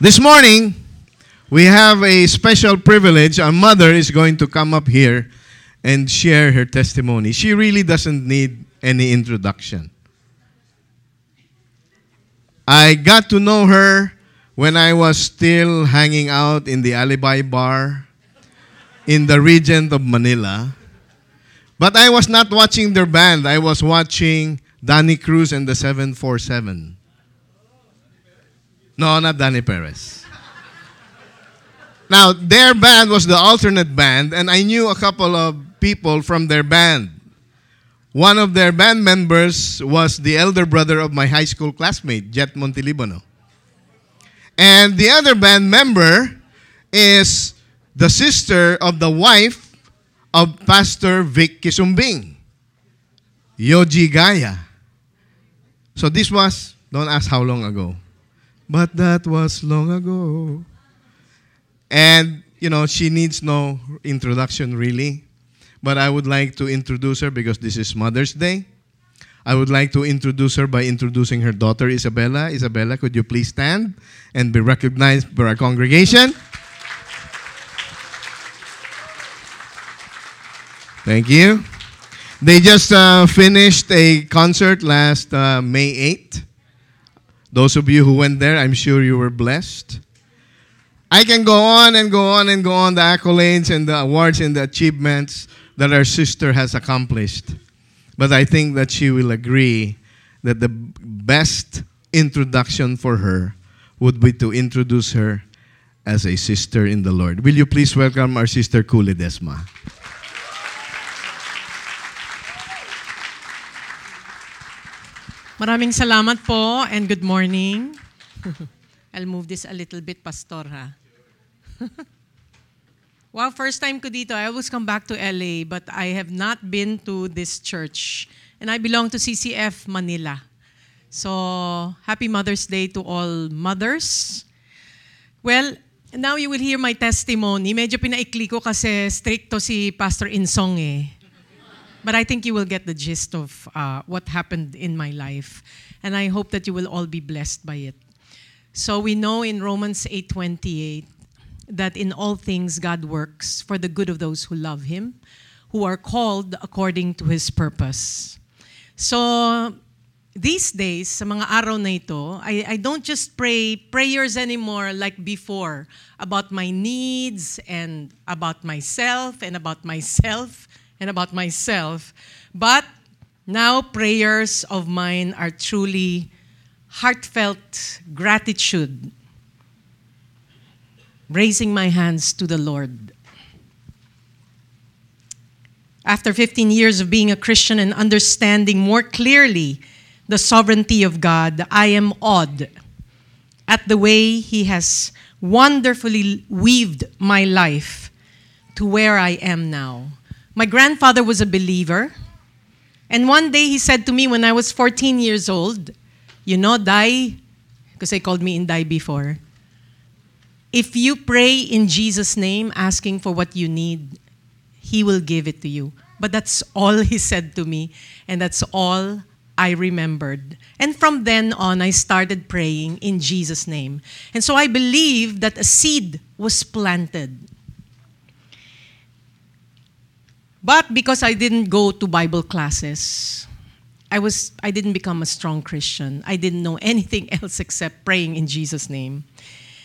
This morning, we have a special privilege. Our mother is going to come up here and share her testimony. She really doesn't need any introduction. I got to know her when I was still hanging out in the Alibi Bar in the region of Manila. But I was not watching their band. I was watching Danny Cruz and the 747. No, not Danny Perez. Now, their band was the alternate band, and I knew a couple of people from their band. One of their band members was the elder brother of my high school classmate, Jet Montelibano. And the other band member is the sister of the wife of Pastor Vic Quisumbing, Yoji Gaya. So this was, don't ask how long ago, but that was long ago. And, you know, she needs no introduction really. But I would like to introduce her because this is Mother's Day. I would like to introduce her by introducing her daughter, Isabella. Isabella, could you please stand and be recognized by our congregation? Thank you. They just uh, finished a concert last uh, May 8th. Those of you who went there, I'm sure you were blessed. I can go on and go on and go on the accolades and the awards and the achievements that our sister has accomplished. But I think that she will agree that the best introduction for her would be to introduce her as a sister in the Lord. Will you please welcome our sister Kuh Ledesma? Maraming salamat po and good morning. I'll move this a little bit, Pastor, ha? wow, first time ko dito. I always come back to LA, but I have not been to this church. And I belong to CCF Manila. So, happy Mother's Day to all mothers. Well, now you will hear my testimony. Medyo pinaikli ko kasi stricto si Pastor Insong eh. But I think you will get the gist of uh, what happened in my life. And I hope that you will all be blessed by it. So we know in Romans 8:28 that in all things God works for the good of those who love him, who are called according to his purpose. So these days, sa mga araw na ito, I, I don't just pray prayers anymore like before about my needs and about myself and about myself and about myself. But now prayers of mine are truly heartfelt gratitude, raising my hands to the Lord. After 15 years of being a Christian and understanding more clearly the sovereignty of God, I am awed at the way He has wonderfully weaved my life to where I am now. My grandfather was a believer. And one day he said to me when I was 14 years old, You know, Dai, because I called me in Dai before. If you pray in Jesus' name, asking for what you need, He will give it to you. But that's all He said to me, and that's all I remembered. And from then on, I started praying in Jesus' name. And so I believe that a seed was planted. But because I didn't go to Bible classes, I was I didn't become a strong Christian. I didn't know anything else except praying in Jesus name.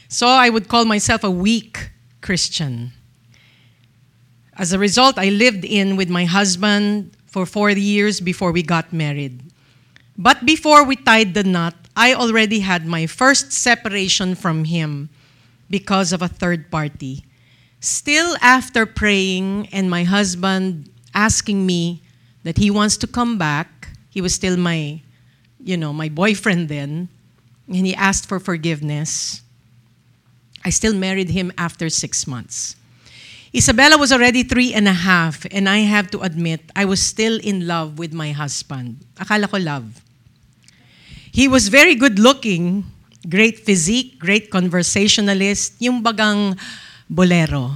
So I would call myself a weak Christian. As a result, I lived in with my husband for 4 years before we got married. But before we tied the knot, I already had my first separation from him because of a third party. Still after praying and my husband asking me that he wants to come back, he was still my, you know, my boyfriend then, and he asked for forgiveness. I still married him after six months. Isabella was already three and a half, and I have to admit, I was still in love with my husband. Akala ko love. He was very good looking, great physique, great conversationalist, yung bagang bolero.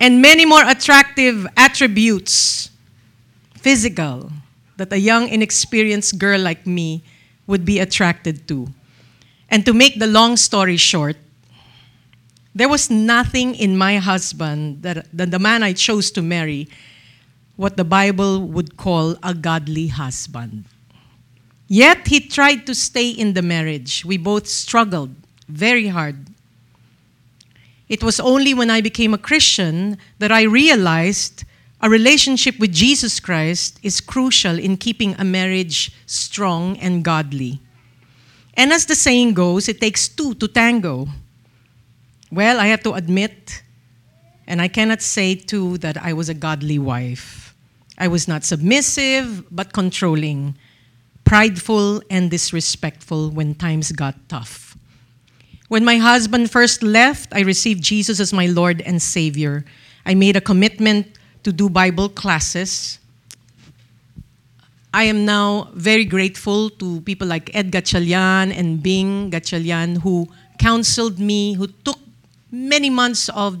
and many more attractive attributes physical that a young, inexperienced girl like me would be attracted to. And to make the long story short, there was nothing in my husband, that, that the man I chose to marry, what the Bible would call a godly husband. Yet he tried to stay in the marriage. We both struggled very hard. It was only when I became a Christian that I realized a relationship with Jesus Christ is crucial in keeping a marriage strong and godly. And as the saying goes, it takes two to tango. Well, I have to admit, and I cannot say too that I was a godly wife. I was not submissive, but controlling, prideful, and disrespectful when times got tough. When my husband first left, I received Jesus as my Lord and Savior. I made a commitment to do Bible classes. I am now very grateful to people like Ed Gatchalian and Bing Gatchalian who counseled me, who took many months of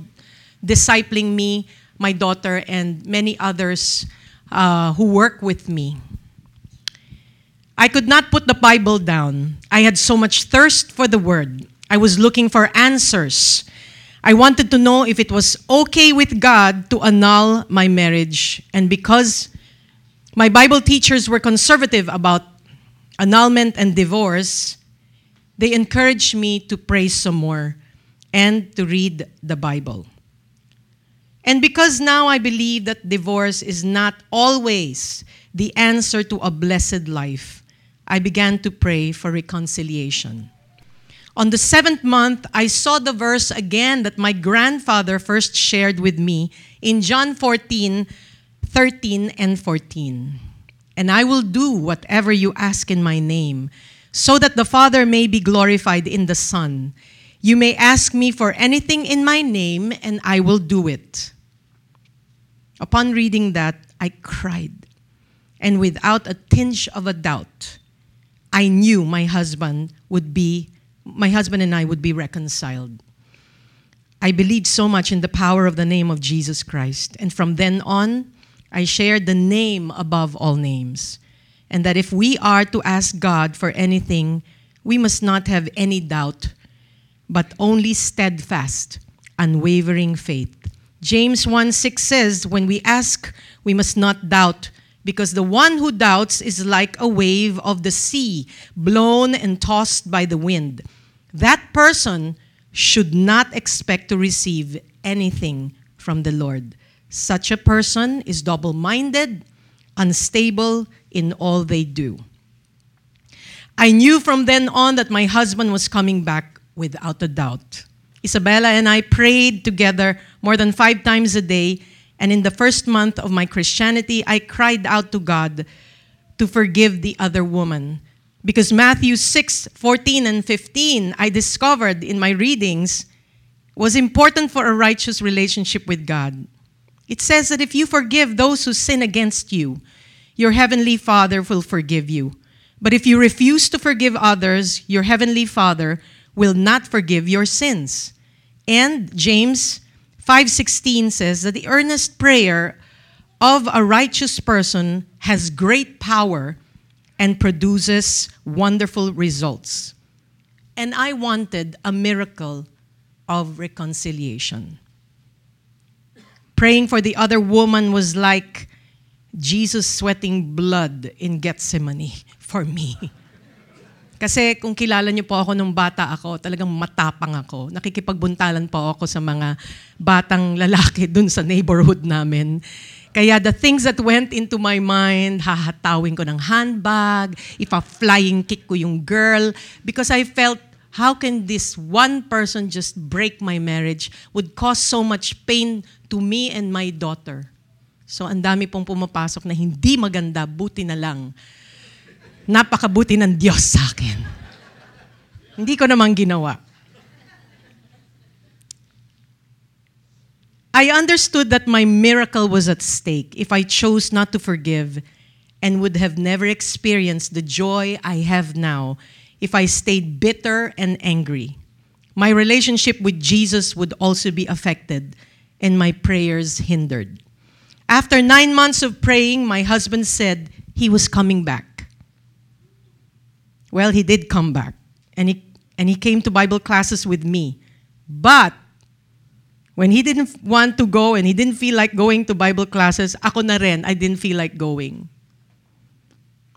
discipling me, my daughter, and many others uh, who work with me. I could not put the Bible down. I had so much thirst for the Word. I was looking for answers. I wanted to know if it was okay with God to annul my marriage. And because my Bible teachers were conservative about annulment and divorce, they encouraged me to pray some more and to read the Bible. And because now I believe that divorce is not always the answer to a blessed life, I began to pray for reconciliation. On the seventh month, I saw the verse again that my grandfather first shared with me in John 14, 13 and 14. And I will do whatever you ask in my name, so that the Father may be glorified in the Son. You may ask me for anything in my name, and I will do it. Upon reading that, I cried. And without a tinge of a doubt, I knew my husband would be my husband and I would be reconciled. I believed so much in the power of the name of Jesus Christ. And from then on, I shared the name above all names. And that if we are to ask God for anything, we must not have any doubt, but only steadfast, unwavering faith. James 1 6 says, When we ask, we must not doubt, because the one who doubts is like a wave of the sea, blown and tossed by the wind. That person should not expect to receive anything from the Lord. Such a person is double minded, unstable in all they do. I knew from then on that my husband was coming back without a doubt. Isabella and I prayed together more than five times a day and in the first month of my Christianity, I cried out to God to forgive the other woman. Because Matthew 6 14 and 15, I discovered in my readings, was important for a righteous relationship with God. It says that if you forgive those who sin against you, your heavenly Father will forgive you. But if you refuse to forgive others, your heavenly Father will not forgive your sins. And James 5:16 says that the earnest prayer of a righteous person has great power and produces wonderful results. And I wanted a miracle of reconciliation. Praying for the other woman was like Jesus sweating blood in Gethsemane for me. Kasi kung kilala niyo po ako nung bata ako, talagang matapang ako. Nakikipagbuntalan po ako sa mga batang lalaki dun sa neighborhood namin. Kaya the things that went into my mind, hahatawin ko ng handbag, if a flying kick ko yung girl, because I felt, how can this one person just break my marriage would cause so much pain to me and my daughter. So ang dami pong pumapasok na hindi maganda, buti na lang napakabuti ng Diyos sa akin. Hindi ko naman ginawa. I understood that my miracle was at stake if I chose not to forgive and would have never experienced the joy I have now if I stayed bitter and angry. My relationship with Jesus would also be affected and my prayers hindered. After nine months of praying, my husband said he was coming back. Well, he did come back. And he, and he came to Bible classes with me. But when he didn't want to go and he didn't feel like going to Bible classes, ako na rin, I didn't feel like going.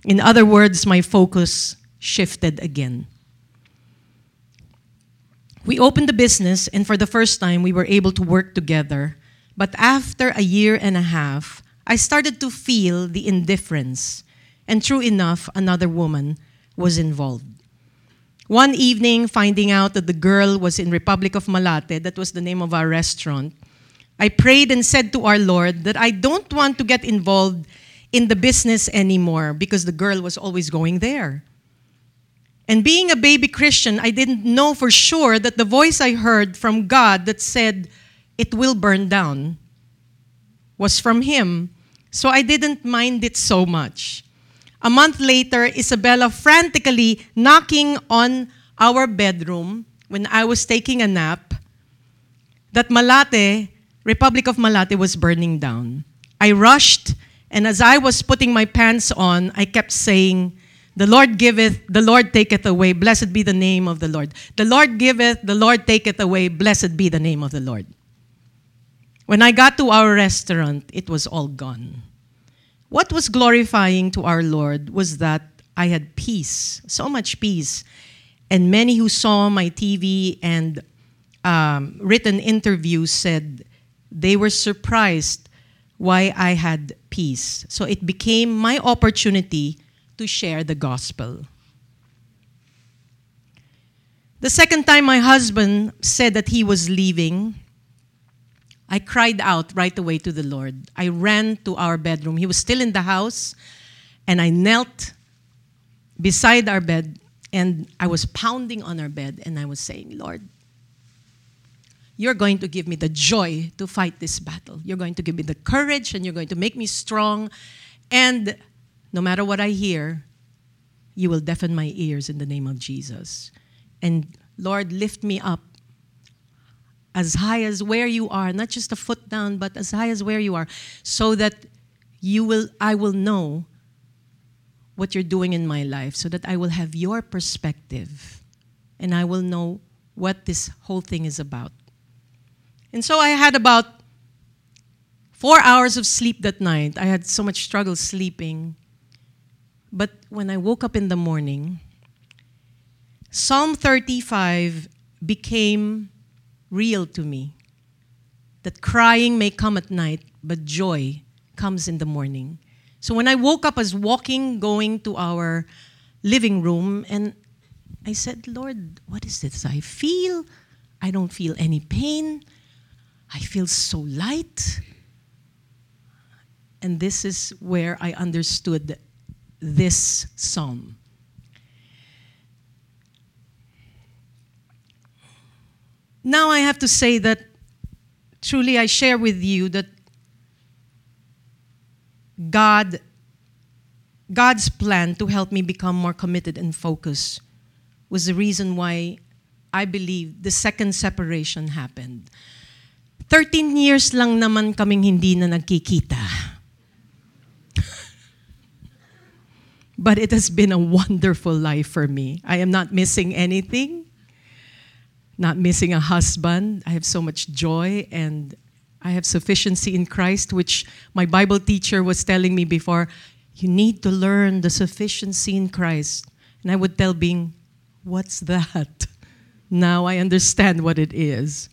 In other words, my focus shifted again. We opened the business, and for the first time, we were able to work together. But after a year and a half, I started to feel the indifference. And true enough, another woman was involved. One evening, finding out that the girl was in Republic of Malate, that was the name of our restaurant, I prayed and said to our Lord that I don't want to get involved in the business anymore because the girl was always going there. And being a baby Christian, I didn't know for sure that the voice I heard from God that said, it will burn down, was from Him. So I didn't mind it so much. A month later, Isabella frantically knocking on our bedroom when I was taking a nap that Malate, Republic of Malate, was burning down. I rushed, and as I was putting my pants on, I kept saying, the Lord giveth, the Lord taketh away. Blessed be the name of the Lord. The Lord giveth, the Lord taketh away. Blessed be the name of the Lord. When I got to our restaurant, it was all gone. What was glorifying to our Lord was that I had peace, so much peace. And many who saw my TV and um, written interviews said they were surprised why I had peace. So it became my opportunity to share the gospel. The second time my husband said that he was leaving, I cried out right away to the Lord. I ran to our bedroom. He was still in the house, and I knelt beside our bed and I was pounding on our bed and I was saying, Lord, you're going to give me the joy to fight this battle. You're going to give me the courage and you're going to make me strong. And no matter what I hear, you will deafen my ears in the name of Jesus. And Lord, lift me up as high as where you are, not just a foot down, but as high as where you are, so that you will I will know what you're doing in my life, so that I will have your perspective and I will know what this whole thing is about. And so I had about four hours of sleep that night. I had so much struggle sleeping. But when I woke up in the morning, Psalm 35 became real to me. That crying may come at night, but joy comes in the morning. So when I woke up, I was walking, going to our living room, and I said, Lord, what is this? I feel, I don't feel any pain. I feel so light. And this is where I understood this psalm. Now I have to say that truly I share with you that God God's plan to help me become more committed and focused was the reason why I believe the second separation happened. 13 years lang naman kaming hindi na nagkikita. But it has been a wonderful life for me. I am not missing anything, not missing a husband. I have so much joy and I have sufficiency in Christ, which my Bible teacher was telling me before. You need to learn the sufficiency in Christ. And I would tell Bing, What's that? Now I understand what it is.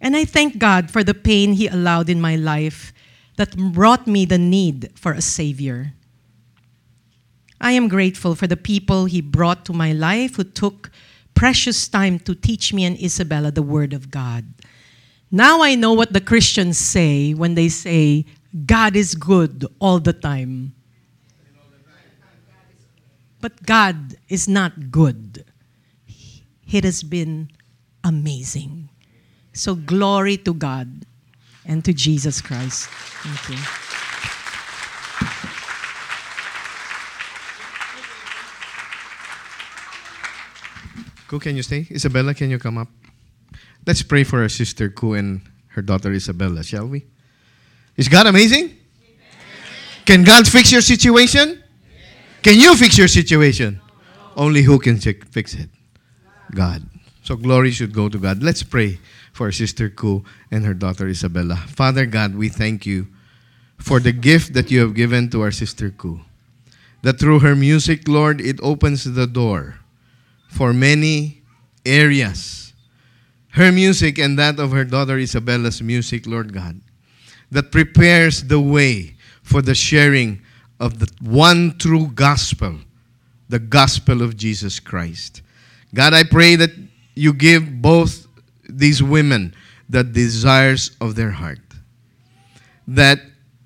And I thank God for the pain He allowed in my life that brought me the need for a Savior. I am grateful for the people He brought to my life who took precious time to teach me and Isabella the Word of God. Now I know what the Christians say when they say, God is good all the time. But God is not good. It has been amazing. So glory to God and to Jesus Christ. Thank you. Kuh, can you stay? Isabella, can you come up? Let's pray for our sister Kuh and her daughter Isabella, shall we? Is God amazing? Can God fix your situation? Can you fix your situation? Only who can fi- fix it? God. So glory should go to God. Let's pray for Sister Kuh and her daughter Isabella. Father God, we thank you for the gift that you have given to our Sister Kuh. That through her music, Lord, it opens the door for many areas. Her music and that of her daughter Isabella's music, Lord God, that prepares the way for the sharing of the one true gospel, the gospel of Jesus Christ. God, I pray that you give both these women the desires of their heart. That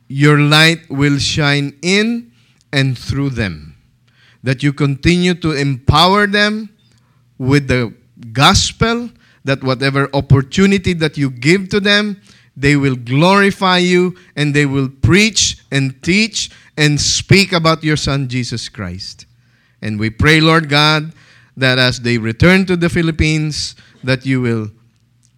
your light will shine in and through them. That you continue to empower them with the gospel, that whatever opportunity that you give to them, they will glorify you and they will preach and teach and speak about your Son, Jesus Christ. And we pray, Lord God, that as they return to the Philippines, that you will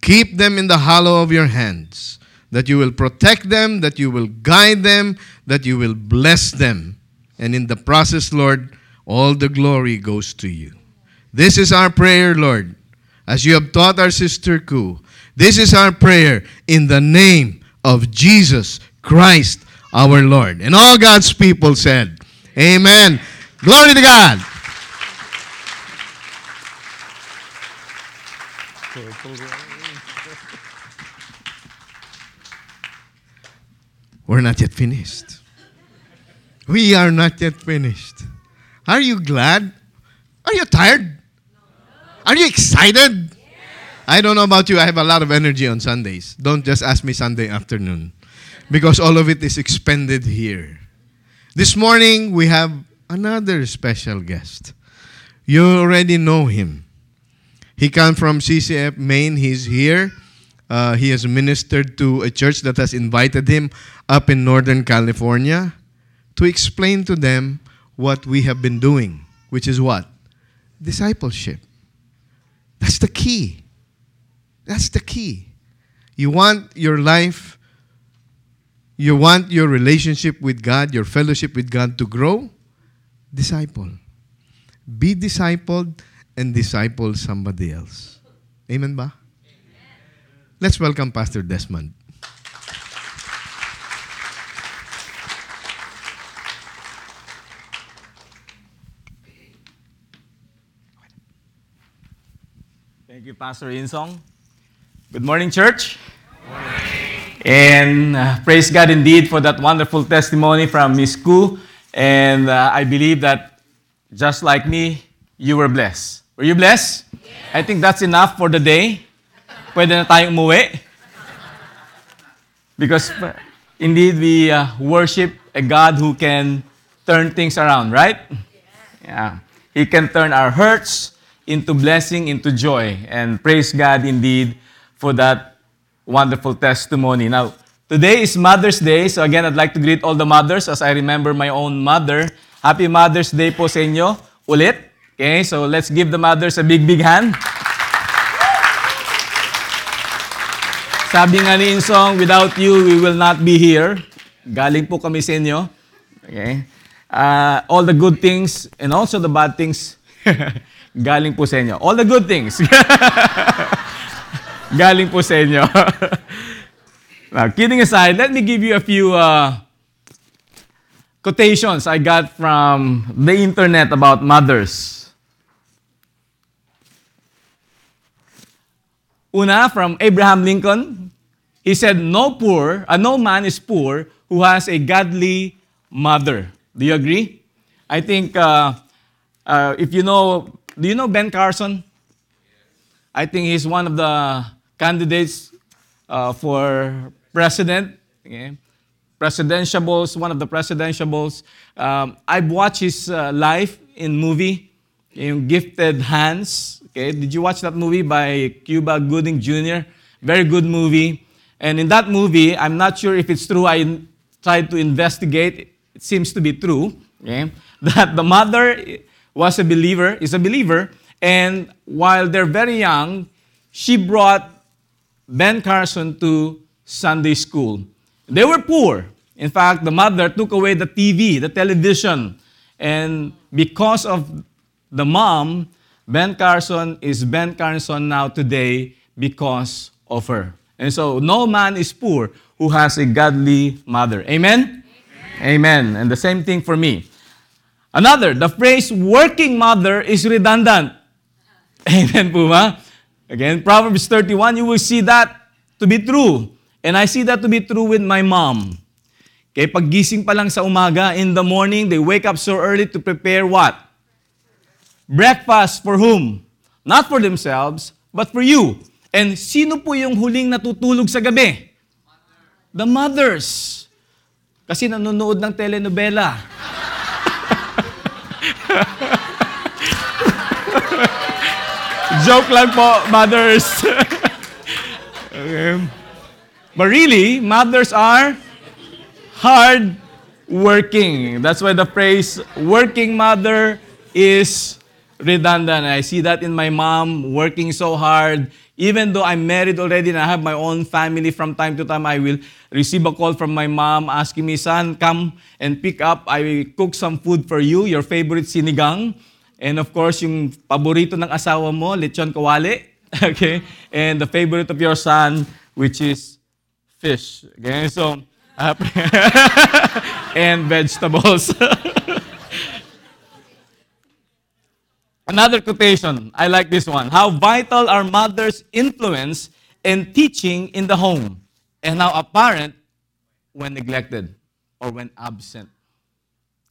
keep them in the hollow of your hands, that you will protect them, that you will guide them, that you will bless them. And in the process, Lord, all the glory goes to you. This is our prayer, Lord, as you have taught our sister Kuh. This is our prayer in the name of Jesus Christ our Lord. And all God's people said, Amen. Glory to God. We're not yet finished. We are not yet finished. Are you glad? Are you tired? Are you excited? I don't know about you. I have a lot of energy on Sundays. Don't just ask me Sunday afternoon because all of it is expended here. This morning, we have another special guest. You already know him. He comes from CCF Main. He's here. Uh, he has ministered to a church that has invited him up in Northern California to explain to them what we have been doing, which is what? Discipleship. That's the key. That's the key. You want your life, you want your relationship with God, your fellowship with God to grow? Disciple. Be discipled and disciple somebody else. Amen ba? Let's welcome Pastor Desmond. You, Pastor Insong. Good morning, church. And uh, praise God indeed for that wonderful testimony from Miss Kuh. And uh, I believe that just like me, you were blessed. Were you blessed? I think that's enough for the day. Pwede na tayong umuwi. Because uh, indeed we uh, worship a God who can turn things around, right? Yeah. He can turn our hurts into blessing, into joy. And praise God indeed for that wonderful testimony. Now, today is Mother's Day. So again, I'd like to greet all the mothers as I remember my own mother. Happy Mother's Day po sa inyo ulit. Okay, so let's give the mothers a big, big hand. Sabi nga ni Insong, without you, we will not be here. Galing po kami sa inyo. Okay? Uh, all the good things and also the bad things, galing po sa inyo. All the good things. galing po sa inyo. now, kidding aside, let me give you a few uh, quotations I got from the internet about mothers. Una, from Abraham Lincoln, he said, "No poor, uh, no man is poor who has a godly mother." Do you agree? I think uh, uh, if you know, do you know Ben Carson? I think he's one of the candidates uh, for president. Okay? Presidentiables, one of the presidentiables. Um, I've watched his uh, life in movie, Gifted Hands. Okay, did you watch that movie by Cuba Gooding Jr.? Very good movie. And in that movie, I'm not sure if it's true. I tried to investigate. It seems to be true. Okay, that the mother was a believer, is a believer, and while they're very young, she brought Ben Carson to Sunday school. They were poor. In fact, the mother took away the TV, the television, and because of the mom, Ben Carson is Ben Carson now today because of her. And so no man is poor who has a godly mother. Amen? Amen. And the same thing for me. Another, the phrase working mother is redundant. Amen po ba? Again, Proverbs 31, you will see that to be true. And I see that to be true with my mom. Okay, paggising pa lang sa umaga, in the morning, they wake up so early to prepare what? Breakfast for whom? Not for themselves, but for you. And sino po yung huling natutulog sa gabi? The mothers. Kasi nanonood ng telenovela. Joke lang po, mothers. okay. But really, mothers are hard working. That's why the phrase working mother is redundant. I see that in my mom working so hard. Even though I'm married already and I have my own family, from time to time I will receive a call from my mom asking me, son, come and pick up. I will cook some food for you, your favorite sinigang. And of course, yung paborito ng asawa mo, lechon kawali. Okay? And the favorite of your son, which is fish. Okay? So, and vegetables. Another quotation, I like this one. How vital are mother's influence and teaching in the home, and how apparent when neglected or when absent.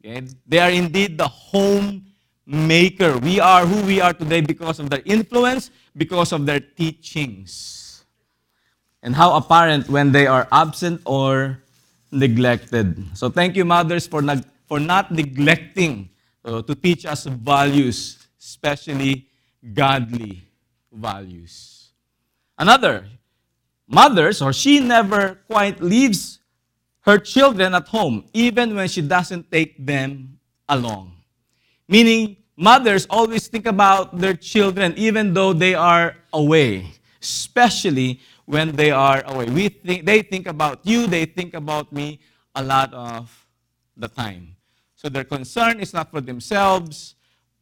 Okay? They are indeed the home maker. We are who we are today because of their influence, because of their teachings. And how apparent when they are absent or neglected. So thank you, mothers, for, for not neglecting uh, to teach us values, especially godly values. Another, mothers, or she never quite leaves her children at home, even when she doesn't take them along. Meaning, mothers always think about their children even though they are away, especially when they are away. We think, they think about you, they think about me a lot of the time. So their concern is not for themselves,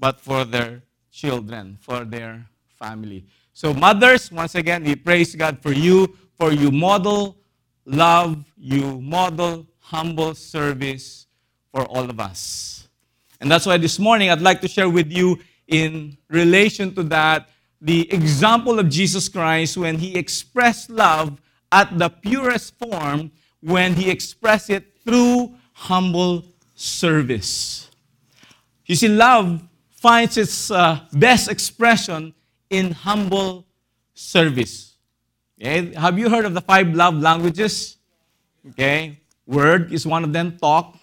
but for their children, for their family. So, mothers, once again, we praise God for you, for you model love, you model humble service for all of us. And that's why this morning I'd like to share with you, in relation to that, the example of Jesus Christ when he expressed love at the purest form, when he expressed it through humble service. You see, love finds its uh, best expression in humble service. Okay? Have you heard of the five love languages? Okay, word is one of them. Talk,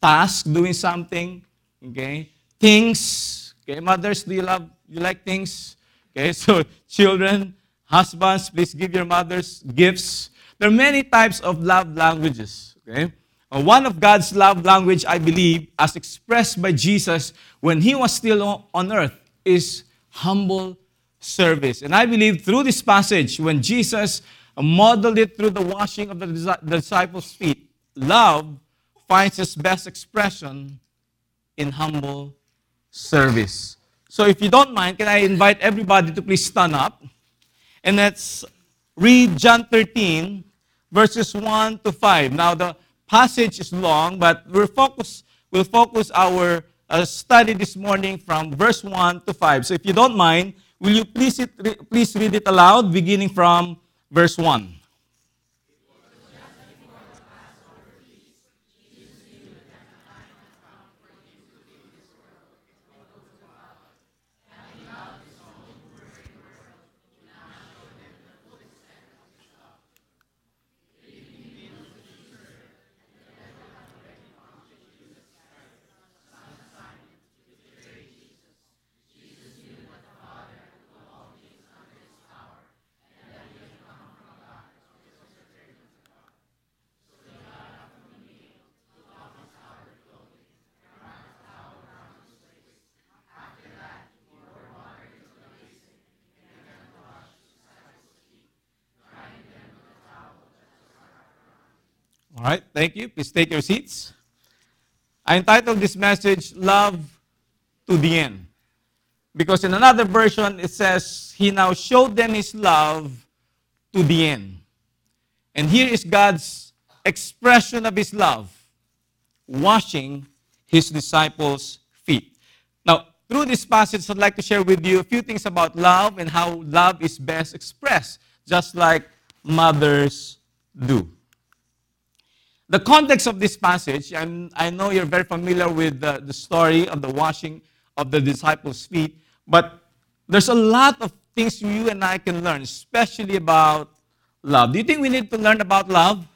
task, doing something. Okay, things. Okay, mothers, do you love? You like things? Okay, so children, husbands, please give your mothers gifts. There are many types of love languages. Okay, Uh, one of God's love language, I believe, as expressed by Jesus when he was still on earth, is humble service. And I believe through this passage, when Jesus modeled it through the washing of the disciples' feet, love finds its best expression in humble service. So if you don't mind, can I invite everybody to please stand up? And let's read John 13, verses 1 to 5. Now, the passage is long, but we'll focus, we'll focus our uh, study this morning from verse 1 to 5. So if you don't mind, will you please, it, please read it aloud, beginning from verse 1. All right, thank you. Please take your seats. I entitled this message, Love to the End. Because in another version, it says, He now showed them His love to the end. And here is God's expression of His love washing His disciples' feet. Now, through this passage, I'd like to share with you a few things about love and how love is best expressed, just like mothers do. The context of this passage, I'm, i know you're very familiar with the, the story of the washing of the disciples' feet, but there's a lot of things you and I can learn, especially about love. Do you think we need to learn about love?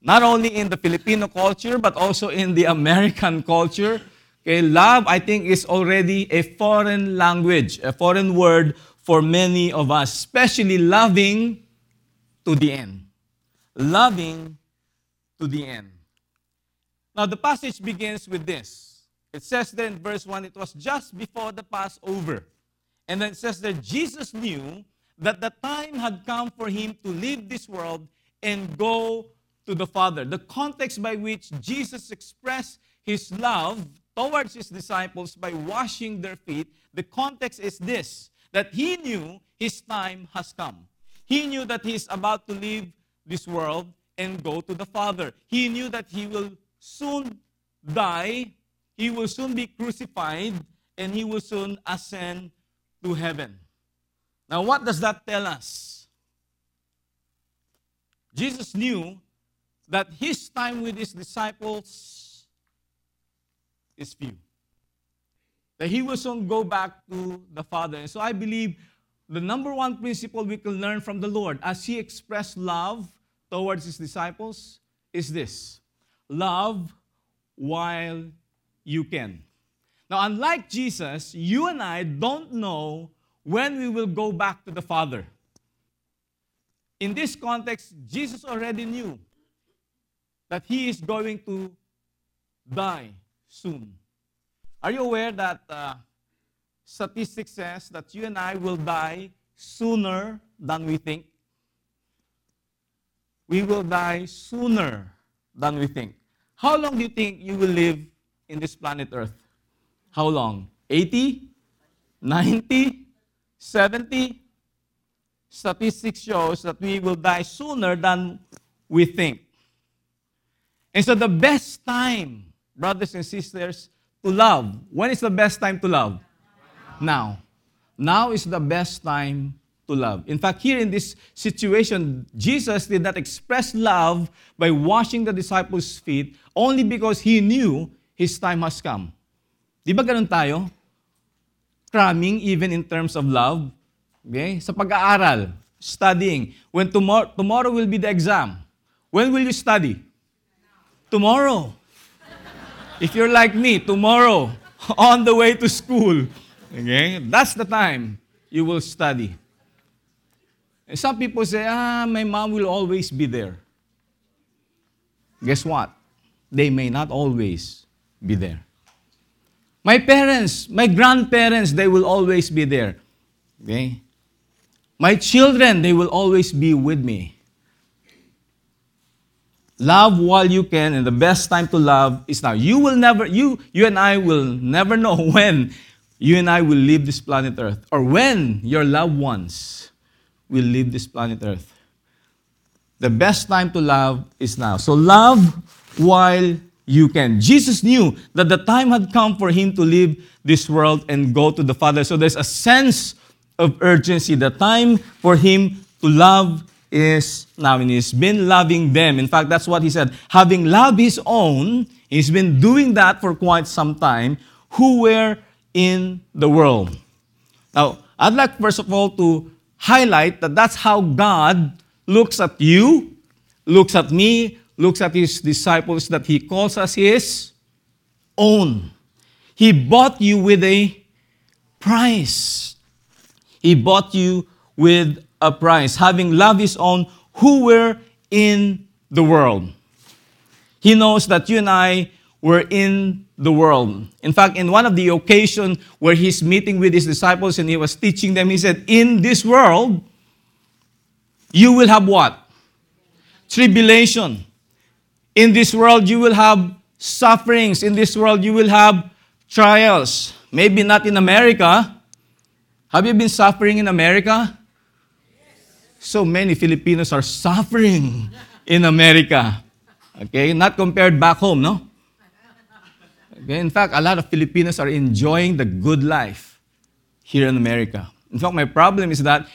Not only in the Filipino culture, but also in the American culture. Okay, love, I think, is already a foreign language, a foreign word for many of us, especially loving to the end. Loving to the end. Now, the passage begins with this. It says there in verse 1, it was just before the Passover. And then it says that Jesus knew that the time had come for him to leave this world and go to the Father. The context by which Jesus expressed his love towards his disciples by washing their feet, the context is this that he knew his time has come. He knew that he is about to leave this world and go to the Father. He knew that he will soon die, he will soon be crucified, and he will soon ascend to heaven. Now, what does that tell us? Jesus knew that his time with his disciples is few. That he will soon go back to the Father. And so I believe the number one principle we can learn from the Lord as he expressed love towards his disciples is this love while you can. Now, unlike Jesus, you and I don't know when we will go back to the Father. In this context, Jesus already knew that he is going to die soon. Are you aware that uh, statistics says that you and I will die sooner than we think? We will die sooner than we think. How long do you think you will live in this planet Earth? How long? 80? 90? 70? Statistics shows that we will die sooner than we think. And so the best time, brothers and sisters, to love. When is the best time to love? Now. Now is the best time to love. In fact, here in this situation, Jesus did not express love by washing the disciples' feet only because he knew his time has come. Di ba ganun tayo? Cramming even in terms of love. Okay? Sa pag-aaral, studying. When tomorrow, tomorrow will be the exam. When will you study? Tomorrow. If you're like me, tomorrow, on the way to school. Okay? That's the time you will study. Some people say, ah, my mom will always be there. Guess what? They may not always be there. My parents, my grandparents, they will always be there. Okay? My children, they will always be with me. Love while you can, and the best time to love is now. You will never, you, you and I will never know when you and I will leave this planet Earth or when your loved ones will leave this planet Earth. The best time to love is now. So love while you can. Jesus knew that the time had come for him to leave this world and go to the Father. So there's a sense of urgency. The time for him to love is now, and he's been loving them. In fact, that's what he said. Having loved his own, he's been doing that for quite some time, who were in the world. Now, I'd like, first of all, to highlight that that's how God looks at you, looks at me, looks at his disciples, that he calls us his own. He bought you with a price. He bought you with a price, having loved his own who were in the world. He knows that you and I were in the world. In fact, in one of the occasions where he's meeting with his disciples and he was teaching them, he said, In this world, you will have what? Tribulation. In this world, you will have sufferings. In this world, you will have trials. Maybe not in America. Have you been suffering in America? So many Filipinos are suffering in America. Okay, not compared back home, no? In fact, a lot of Filipinos are enjoying the good life here in America. In fact, my problem is that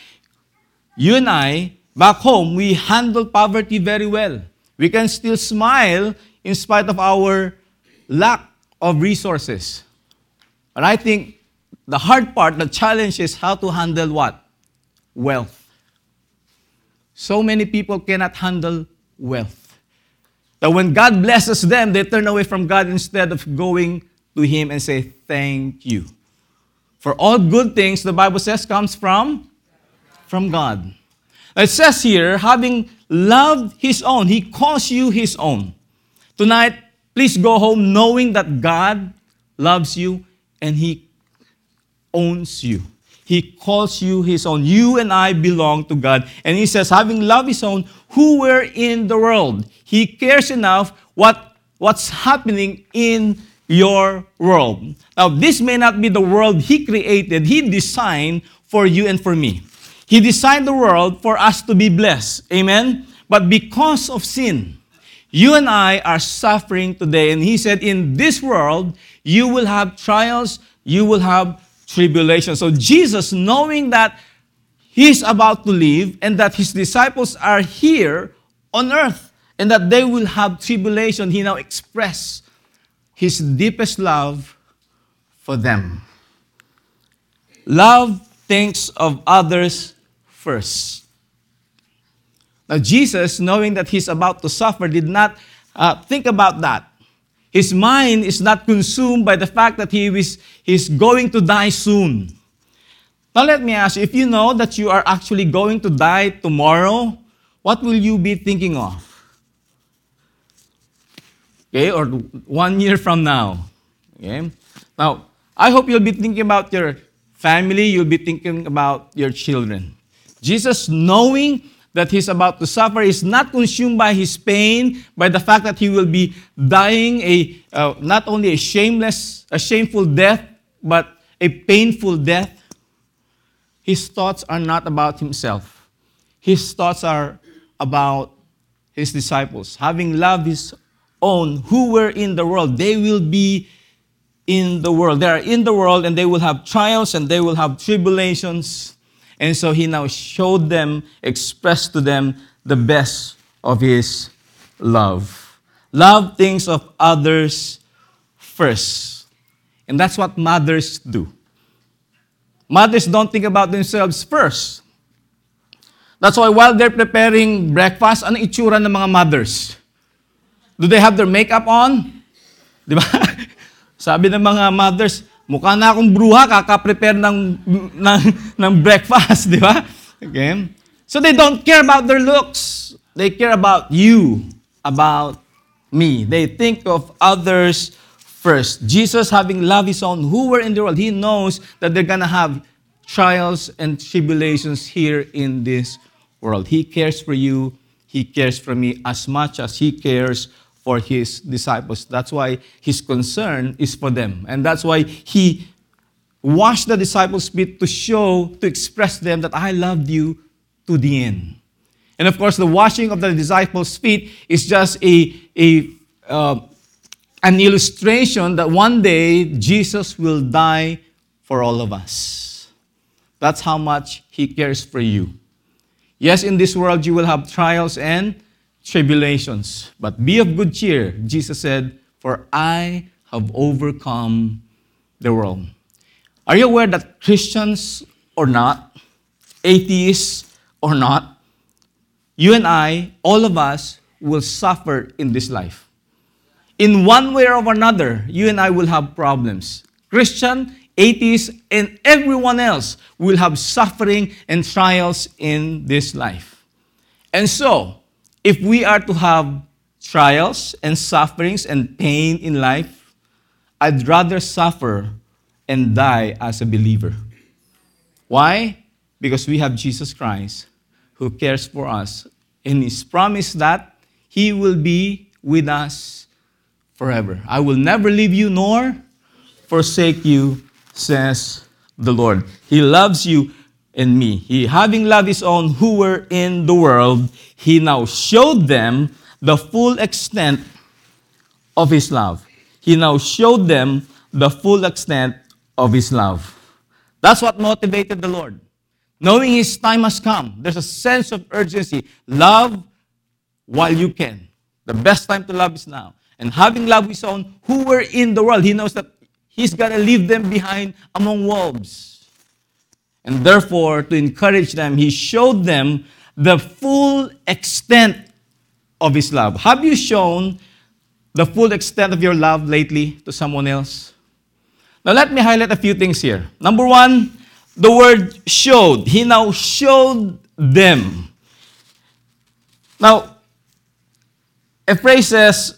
you and I, back home, we handle poverty very well. We can still smile in spite of our lack of resources. But I think the hard part, the challenge is how to handle what? Wealth. So many people cannot handle wealth. That when God blesses them, they turn away from God instead of going to Him and say, Thank you. For all good things, the Bible says, comes from, from God. It says here, having loved His own, He calls you His own. Tonight, please go home knowing that God loves you and He owns you. He calls you His own. You and I belong to God. And He says, having loved His own, who were in the world, He cares enough what, what's happening in your world. Now, this may not be the world He created, He designed for you and for me. He designed the world for us to be blessed. Amen? But because of sin, you and I are suffering today. And He said, In this world, you will have trials, you will have tribulation. So, Jesus, knowing that He's about to leave and that His disciples are here on earth and that they will have tribulation, He now expressed His deepest love for them. Love thinks of others first. Now, Jesus, knowing that he's about to suffer, did not uh, think about that. His mind is not consumed by the fact that he is he's going to die soon. Now, let me ask you if you know that you are actually going to die tomorrow, what will you be thinking of? Okay, or one year from now. Okay? Now, I hope you'll be thinking about your family, you'll be thinking about your children. Jesus, knowing that he's about to suffer, is not consumed by his pain, by the fact that he will be dying a uh, not only a shameless, a shameful death, but a painful death. His thoughts are not about himself. His thoughts are about his disciples. Having loved his own who were in the world, they will be in the world. They are in the world and they will have trials and they will have tribulations. And so he now showed them, expressed to them the best of his love. Love things of others first. And that's what mothers do. Mothers don't think about themselves first. That's why while they're preparing breakfast, ano itsura ng mga mothers? Do they have their makeup on? Di ba? Sabi ng mga mothers, mukha na akong bruha, kaka-prepare ng, ng, ng breakfast, di ba? Okay? So they don't care about their looks. They care about you, about me. They think of others first. Jesus, having loved his own who were in the world, he knows that they're gonna have trials and tribulations here in this world. He cares for you, he cares for me as much as he cares for his disciples. That's why his concern is for them. And that's why he washed the disciples' feet to show, to express them that I loved you to the end. And of course, the washing of the disciples' feet is just a, a uh, an illustration that one day Jesus will die for all of us. That's how much he cares for you. Yes, in this world you will have trials and tribulations, but be of good cheer. Jesus said, For I have overcome the world. Are you aware that Christians or not, atheists or not, you and I, all of us, will suffer in this life. In one way or another, you and I will have problems. Christian, atheist, and everyone else will have suffering and trials in this life. And so, if we are to have trials and sufferings and pain in life, I'd rather suffer and die as a believer. Why? Because we have Jesus Christ who cares for us and He's promised that He will be with us forever. I will never leave you nor forsake you, says the Lord. He loves you and me. He, having loved his own who were in the world, he now showed them the full extent of his love. He now showed them the full extent of his love. That's what motivated the Lord. Knowing his time has come, there's a sense of urgency. Love while you can. The best time to love is now. And having loved his own who were in the world, he knows that he's going to leave them behind among wolves. And therefore, to encourage them, he showed them the full extent of his love. Have you shown the full extent of your love lately to someone else? Now, let me highlight a few things here. Number one, the word showed. He now showed them. Now, a phrase says,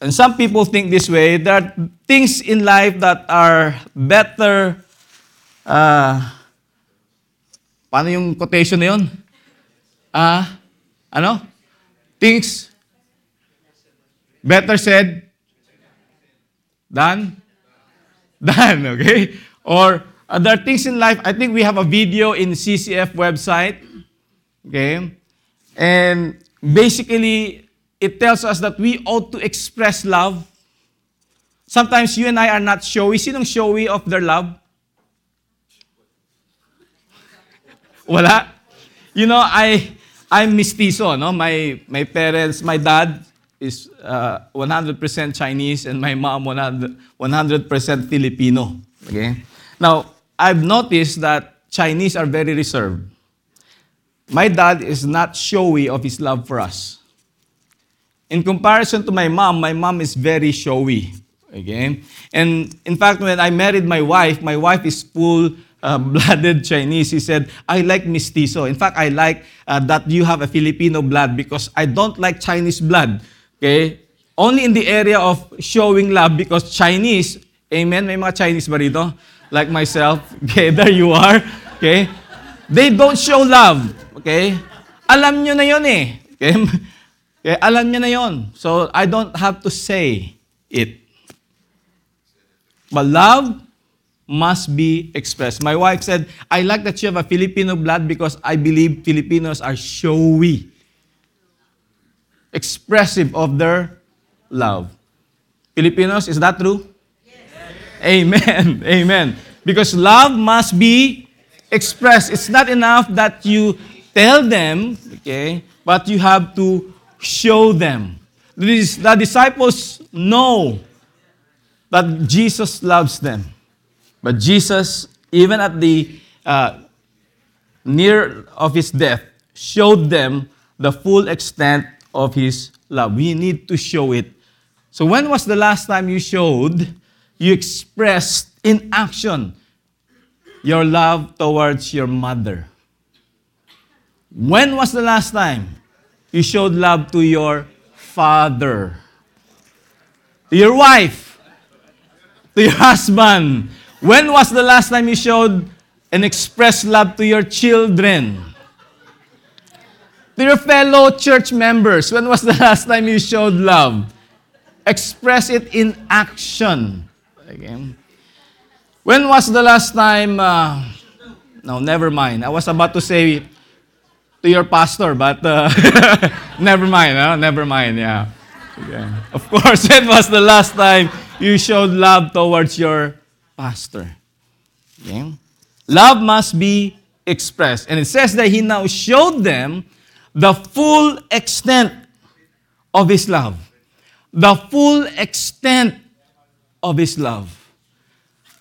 and some people think this way, there are things in life that are better. Uh, paano yung quotation na yun? Ah, ano? Things better said than done, okay? Or uh, there are things in life, I think we have a video in CCF website, okay? And basically, it tells us that we ought to express love. Sometimes you and I are not showy. Sinong showy of their love? Wala. You know, I I'm mestizo, no? My my parents, my dad is uh, 100% Chinese and my mom 100, 100% Filipino. Okay? Now, I've noticed that Chinese are very reserved. My dad is not showy of his love for us. In comparison to my mom, my mom is very showy. Okay? And in fact, when I married my wife, my wife is full uh, blooded Chinese. He said, I like mestizo. In fact, I like uh, that you have a Filipino blood because I don't like Chinese blood. Okay? Only in the area of showing love because Chinese, amen, may mga Chinese ba rito? Like myself. Okay, there you are. Okay? They don't show love. Okay? Alam nyo na yon eh. Okay? okay? Alam nyo na yon. So, I don't have to say it. But love must be expressed. My wife said, I like that you have a Filipino blood because I believe Filipinos are showy, expressive of their love. Filipinos, is that true? Amen. Amen. Because love must be expressed. It's not enough that you tell them, okay, but you have to show them. The disciples know that Jesus loves them. But Jesus, even at the uh, near of his death, showed them the full extent of his love. We need to show it. So, when was the last time you showed, you expressed in action your love towards your mother? When was the last time you showed love to your father, to your wife, to your husband? When was the last time you showed and expressed love to your children? To your fellow church members, when was the last time you showed love? Express it in action. Again. When was the last time? Uh, no, never mind. I was about to say to your pastor, but uh, never mind. Huh? Never mind. Yeah. Okay. Of course, when was the last time you showed love towards your pastor? Okay. Love must be expressed. And it says that he now showed them the full extent of his love. The full extent of his love.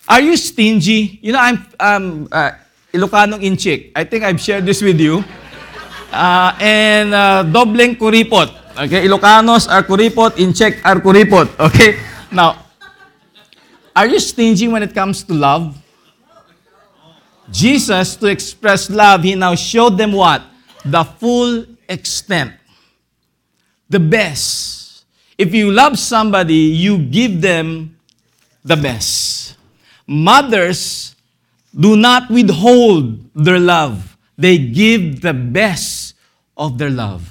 Are you stingy? You know, I'm um, uh, Ilocanong Inchik. I think I've shared this with you. Uh, and uh, dobleng kuripot. Okay, Ilocanos are kuripot, Inchik are kuripot. Okay? Now, are you stingy when it comes to love? Jesus, to express love, he now showed them what? The full extent. The best. If you love somebody, you give them the best. Mothers do not withhold their love, they give the best of their love.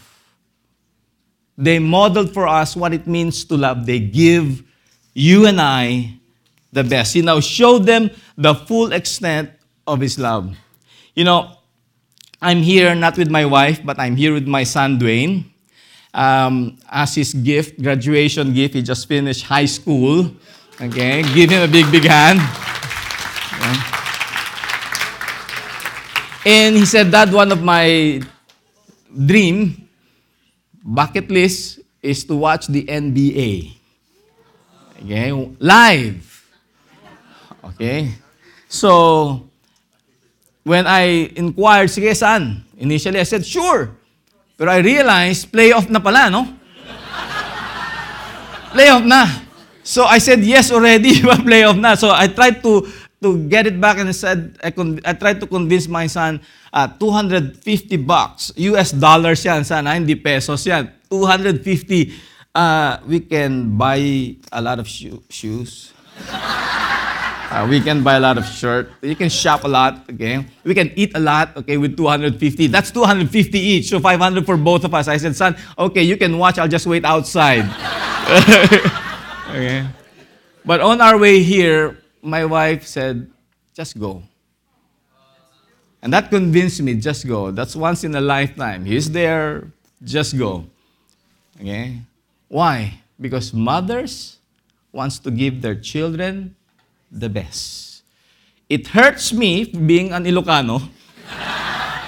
They modeled for us what it means to love. They give you and I the best. He now showed them the full extent of His love. You know, I'm here not with my wife, but I'm here with my son Dwayne. Um, as his gift, graduation gift, he just finished high school. Okay, give him a big, big hand. And he said that one of my dream bucket list is to watch the NBA. Okay, live. Okay. So, when I inquired, sige, saan? Initially, I said, sure. Pero I realized, playoff na pala, no? playoff na. So I said yes already, playoff na. So I tried to to get it back and I said, I, con- I tried to convince my son, uh, 250 bucks, US dollars yan, sana, hindi pesos yan. 250, uh, we can buy a lot of shoe- shoes. Uh, we can buy a lot of shirt. You can shop a lot, okay? We can eat a lot, okay, with 250. That's 250 each, so 500 for both of us. I said, son, okay, you can watch, I'll just wait outside. okay? But on our way here, my wife said, just go. And that convinced me, just go. That's once in a lifetime. He's there, just go. Okay? Why? Because mothers wants to give their children the best. It hurts me being an Ilocano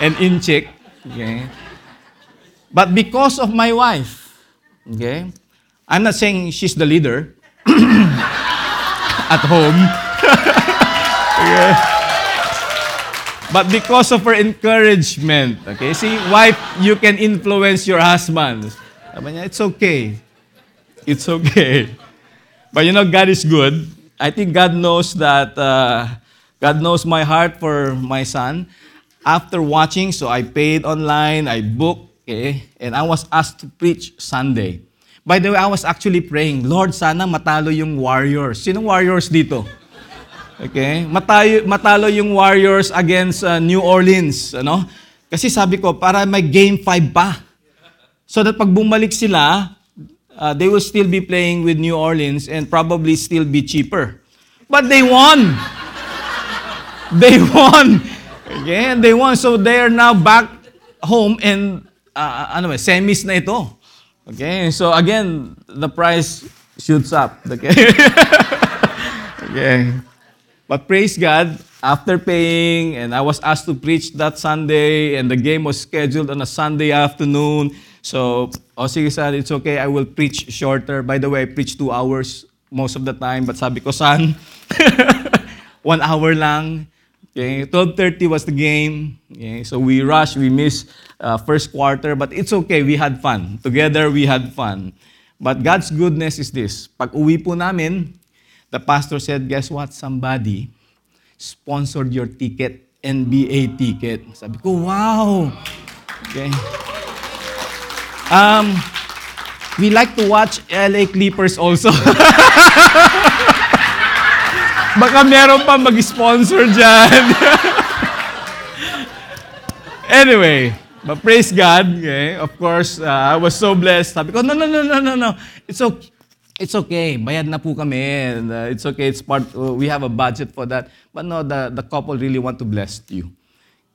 and Inchik, okay? But because of my wife, okay? I'm not saying she's the leader at home. okay? But because of her encouragement, okay? See, wife, you can influence your husband. It's okay. It's okay. But you know, God is good. I think God knows that, uh, God knows my heart for my son. After watching, so I paid online, I booked, okay, and I was asked to preach Sunday. By the way, I was actually praying, Lord, sana matalo yung Warriors. Sinong Warriors dito? Okay? Matayo, matalo yung Warriors against uh, New Orleans. Ano? Kasi sabi ko, para may game 5 pa. So that pag bumalik sila, uh, they will still be playing with New Orleans and probably still be cheaper. But they won. they won. And they won. So they are now back home and uh, ano ba, semis na ito. Okay? So again, the price shoots up. Okay? okay. But praise God, after paying, and I was asked to preach that Sunday, and the game was scheduled on a Sunday afternoon. So, oh sige son, it's okay, I will preach shorter. By the way, I preach two hours most of the time, but sabi ko, son, one hour lang. Okay, 12.30 was the game. Okay, so we rushed, we missed uh, first quarter, but it's okay, we had fun. Together, we had fun. But God's goodness is this. Pag uwi po namin, the pastor said, guess what? Somebody sponsored your ticket, NBA ticket. Sabi ko, wow! Okay. Um, we like to watch LA Clippers also. Baka meron pa mag-sponsor dyan. anyway, but praise God. Okay? Of course, uh, I was so blessed. Sabi ko, no, no, no, no, no, no. It's okay. It's okay. Bayad na po kami. And, uh, it's okay. It's part, uh, we have a budget for that. But no, the, the couple really want to bless you.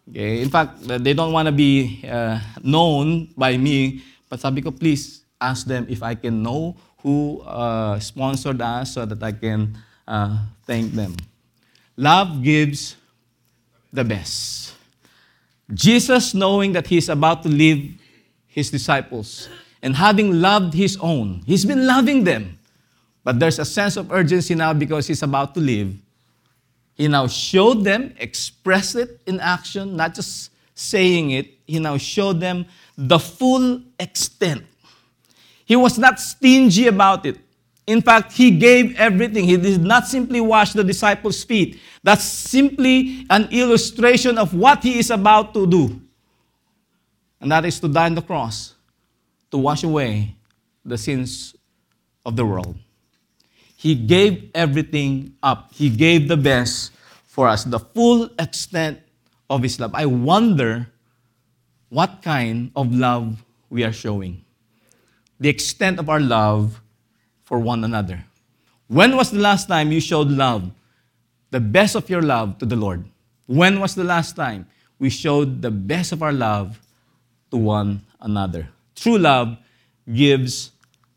Okay? In fact, uh, they don't want to be uh, known by me. But sabi ko, please ask them if I can know who uh, sponsored us so that I can uh, thank them. Love gives the best. Jesus, knowing that he's about to leave his disciples and having loved his own, he's been loving them. But there's a sense of urgency now because he's about to leave. He now showed them, expressed it in action, not just saying it. He now showed them the full extent. He was not stingy about it. In fact, he gave everything. He did not simply wash the disciples' feet. That's simply an illustration of what he is about to do. And that is to die on the cross, to wash away the sins of the world. He gave everything up. He gave the best for us, the full extent of his love. I wonder what kind of love we are showing. The extent of our love for one another. When was the last time you showed love, the best of your love to the Lord? When was the last time we showed the best of our love to one another? True love gives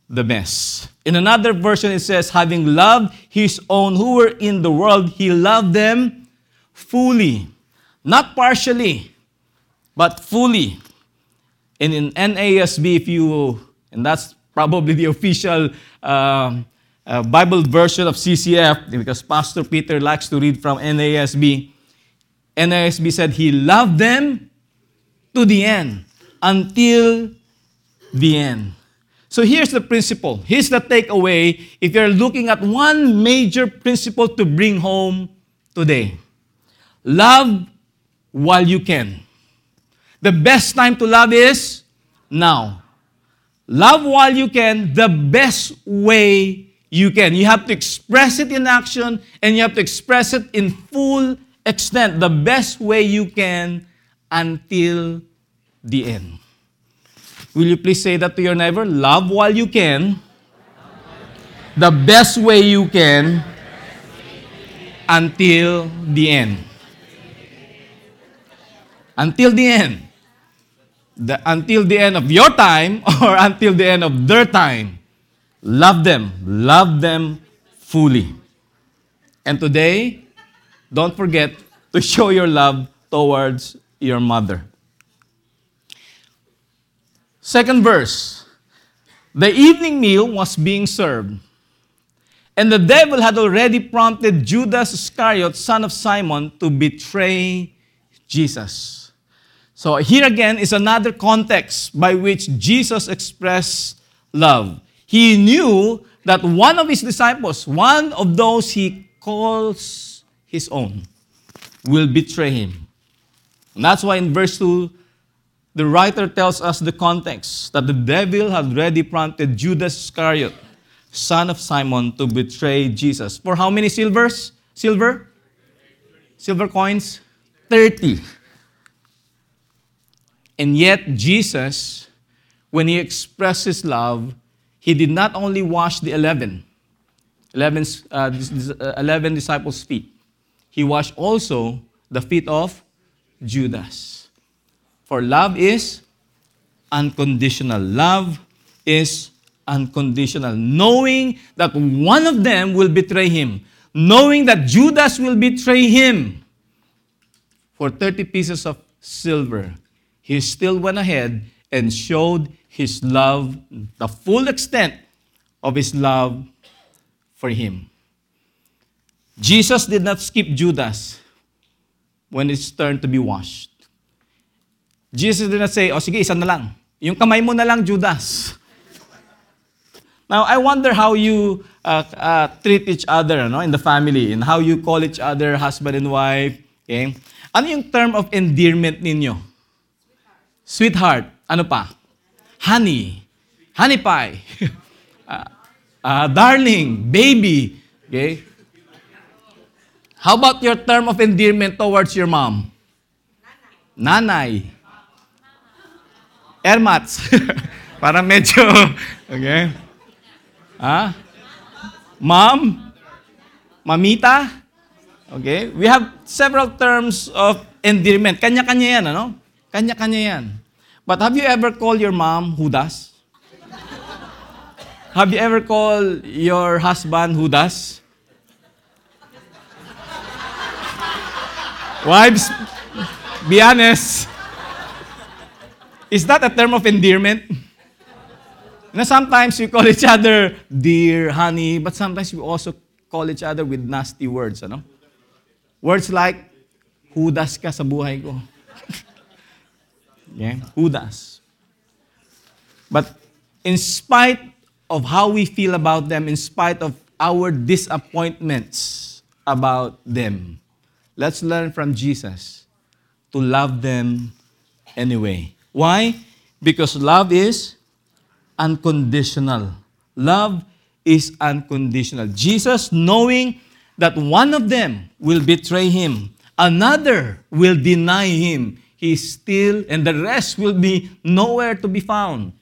the best. In another version, it says, having loved his own who were in the world, he loved them fully, not partially, but fully. And in NASB, if you, and that's probably the official um, uh, Bible version of CCF, because Pastor Peter likes to read from NASB. NASB said he loved them to the end, until the end. So here's the principle. Here's the takeaway if you're looking at one major principle to bring home today. Love while you can. The best time to love is now. Love while you can, the best way you can. You have to express it in action and you have to express it in full extent, the best way you can until the end. Will you please say that to your neighbor? Love while you can, the best way you can, until the end. Until the end. The, until the end of your time or until the end of their time. Love them. Love them fully. And today, don't forget to show your love towards your mother. Second verse. The evening meal was being served, and the devil had already prompted Judas Iscariot, son of Simon, to betray Jesus. So here again is another context by which Jesus expressed love. He knew that one of his disciples, one of those he calls his own, will betray him. And that's why in verse 2, the writer tells us the context that the devil had already prompted Judas Iscariot, son of Simon, to betray Jesus. For how many silvers? Silver? Silver coins? 30. And yet, Jesus, when he expressed his love, he did not only wash the 11, 11, uh, 11 disciples' feet, he washed also the feet of Judas. For love is unconditional. Love is unconditional. Knowing that one of them will betray him, knowing that Judas will betray him for 30 pieces of silver, he still went ahead and showed his love, the full extent of his love for him. Jesus did not skip Judas when it's turn to be washed. Jesus did not say, oh sige, isa na lang. Yung kamay mo na lang, Judas. Now, I wonder how you uh, uh, treat each other no, in the family and how you call each other husband and wife. Okay? Ano yung term of endearment ninyo? Sweetheart. Ano pa? Honey. Honey pie. uh, uh, darling. Baby. Okay? How about your term of endearment towards your mom? Nanay. Ermats. Parang medyo, okay? Ah? Mom? Mamita? Okay? We have several terms of endearment. Kanya-kanya yan, ano? Kanya-kanya yan. But have you ever called your mom Judas? Have you ever called your husband Judas? Wives, be honest. Is that a term of endearment? You know, sometimes we call each other dear, honey, but sometimes we also call each other with nasty words, ano? Words like, hudas ka sa buhay ko. Yeah, hudas. But in spite of how we feel about them, in spite of our disappointments about them, let's learn from Jesus to love them anyway. Why? Because love is unconditional. Love is unconditional. Jesus, knowing that one of them will betray him, another will deny him, he still, and the rest will be nowhere to be found.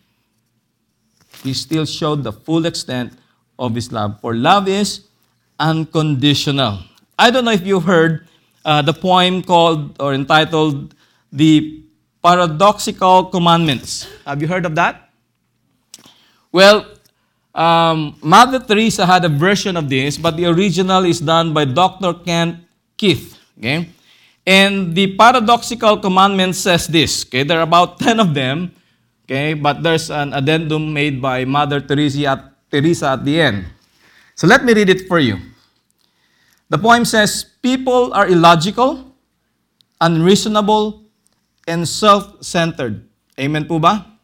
He still showed the full extent of His love. For love is unconditional. I don't know if you've heard uh, the poem called or entitled The Paradoxical Commandments. Have you heard of that? Well, um, Mother Teresa had a version of this, but the original is done by Dr. Kent Keith. Okay? And the paradoxical commandment says this. Okay, there are about 10 of them. Okay, but there's an addendum made by Mother Teresa at, Teresa at the end. So let me read it for you. The poem says, People are illogical, unreasonable, and self-centered. Amen po ba?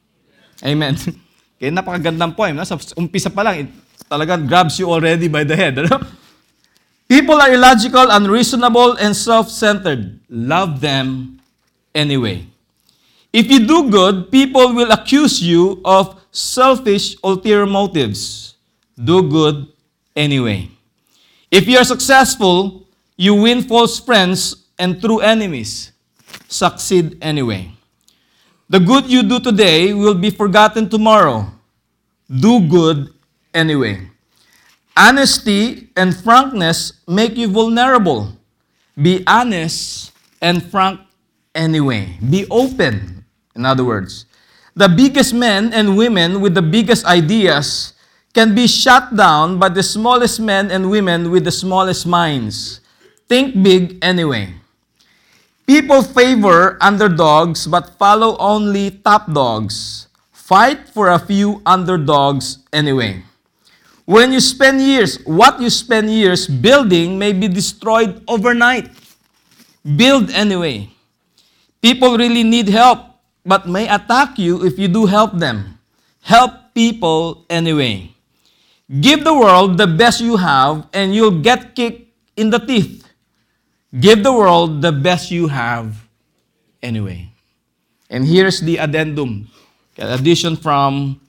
Amen. Kaya napakagandang poem. No? Sa umpisa pa lang, it talagang grabs you already by the head. People are illogical, unreasonable, and self-centered. Love them anyway. If you do good, people will accuse you of selfish, ulterior motives. Do good anyway. If you are successful, you win false friends and true enemies. Succeed anyway. The good you do today will be forgotten tomorrow. Do good anyway. Honesty and frankness make you vulnerable. Be honest and frank anyway. Be open, in other words. The biggest men and women with the biggest ideas can be shut down by the smallest men and women with the smallest minds. Think big anyway. People favor underdogs but follow only top dogs. Fight for a few underdogs anyway. When you spend years, what you spend years building may be destroyed overnight. Build anyway. People really need help, but may attack you if you do help them. Help people anyway. Give the world the best you have, and you'll get kicked in the teeth. Give the world the best you have anyway. And here's the addendum, addition from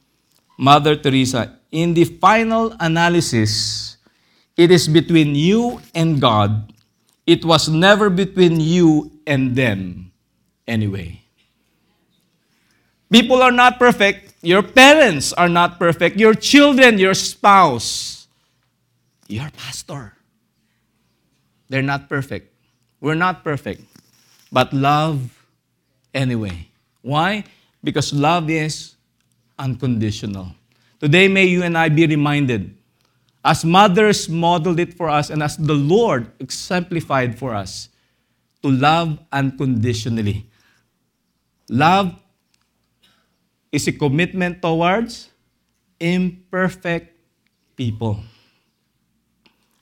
Mother Teresa. In the final analysis, it is between you and God. It was never between you and them anyway. People are not perfect. Your parents are not perfect. Your children, your spouse, your pastor. They're not perfect. We're not perfect. But love anyway. Why? Because love is unconditional. Today, may you and I be reminded, as mothers modeled it for us and as the Lord exemplified for us, to love unconditionally. Love is a commitment towards imperfect people.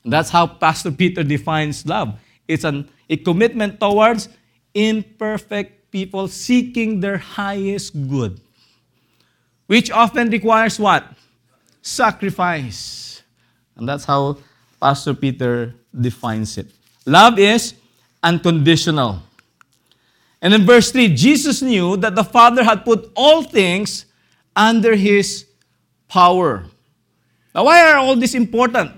And that's how Pastor Peter defines love. It's an, a commitment towards imperfect people seeking their highest good, which often requires what? Sacrifice. And that's how Pastor Peter defines it. Love is unconditional. And in verse 3, Jesus knew that the Father had put all things under his power. Now, why are all this important?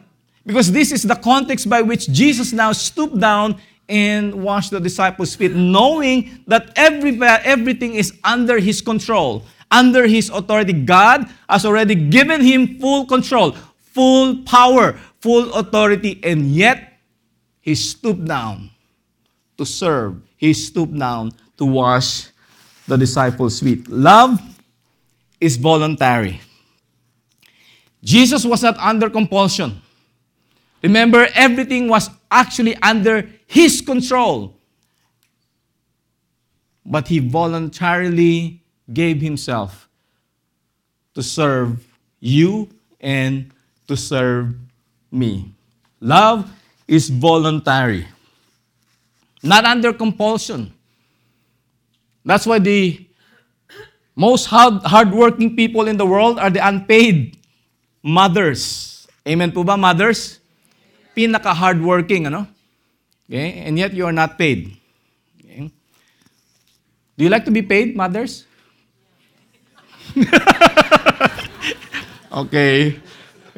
Because this is the context by which Jesus now stooped down and washed the disciples' feet, knowing that every, everything is under his control, under his authority. God has already given him full control, full power, full authority, and yet he stooped down to serve. He stooped down to wash the disciples' feet. Love is voluntary. Jesus was not under compulsion. Remember, everything was actually under his control. But he voluntarily gave himself to serve you and to serve me. Love is voluntary, not under compulsion. That's why the most hard, hardworking people in the world are the unpaid mothers. Amen po ba, mothers? Pinaka-hardworking, ano? Okay? And yet you are not paid. Okay? Do you like to be paid, mothers? okay.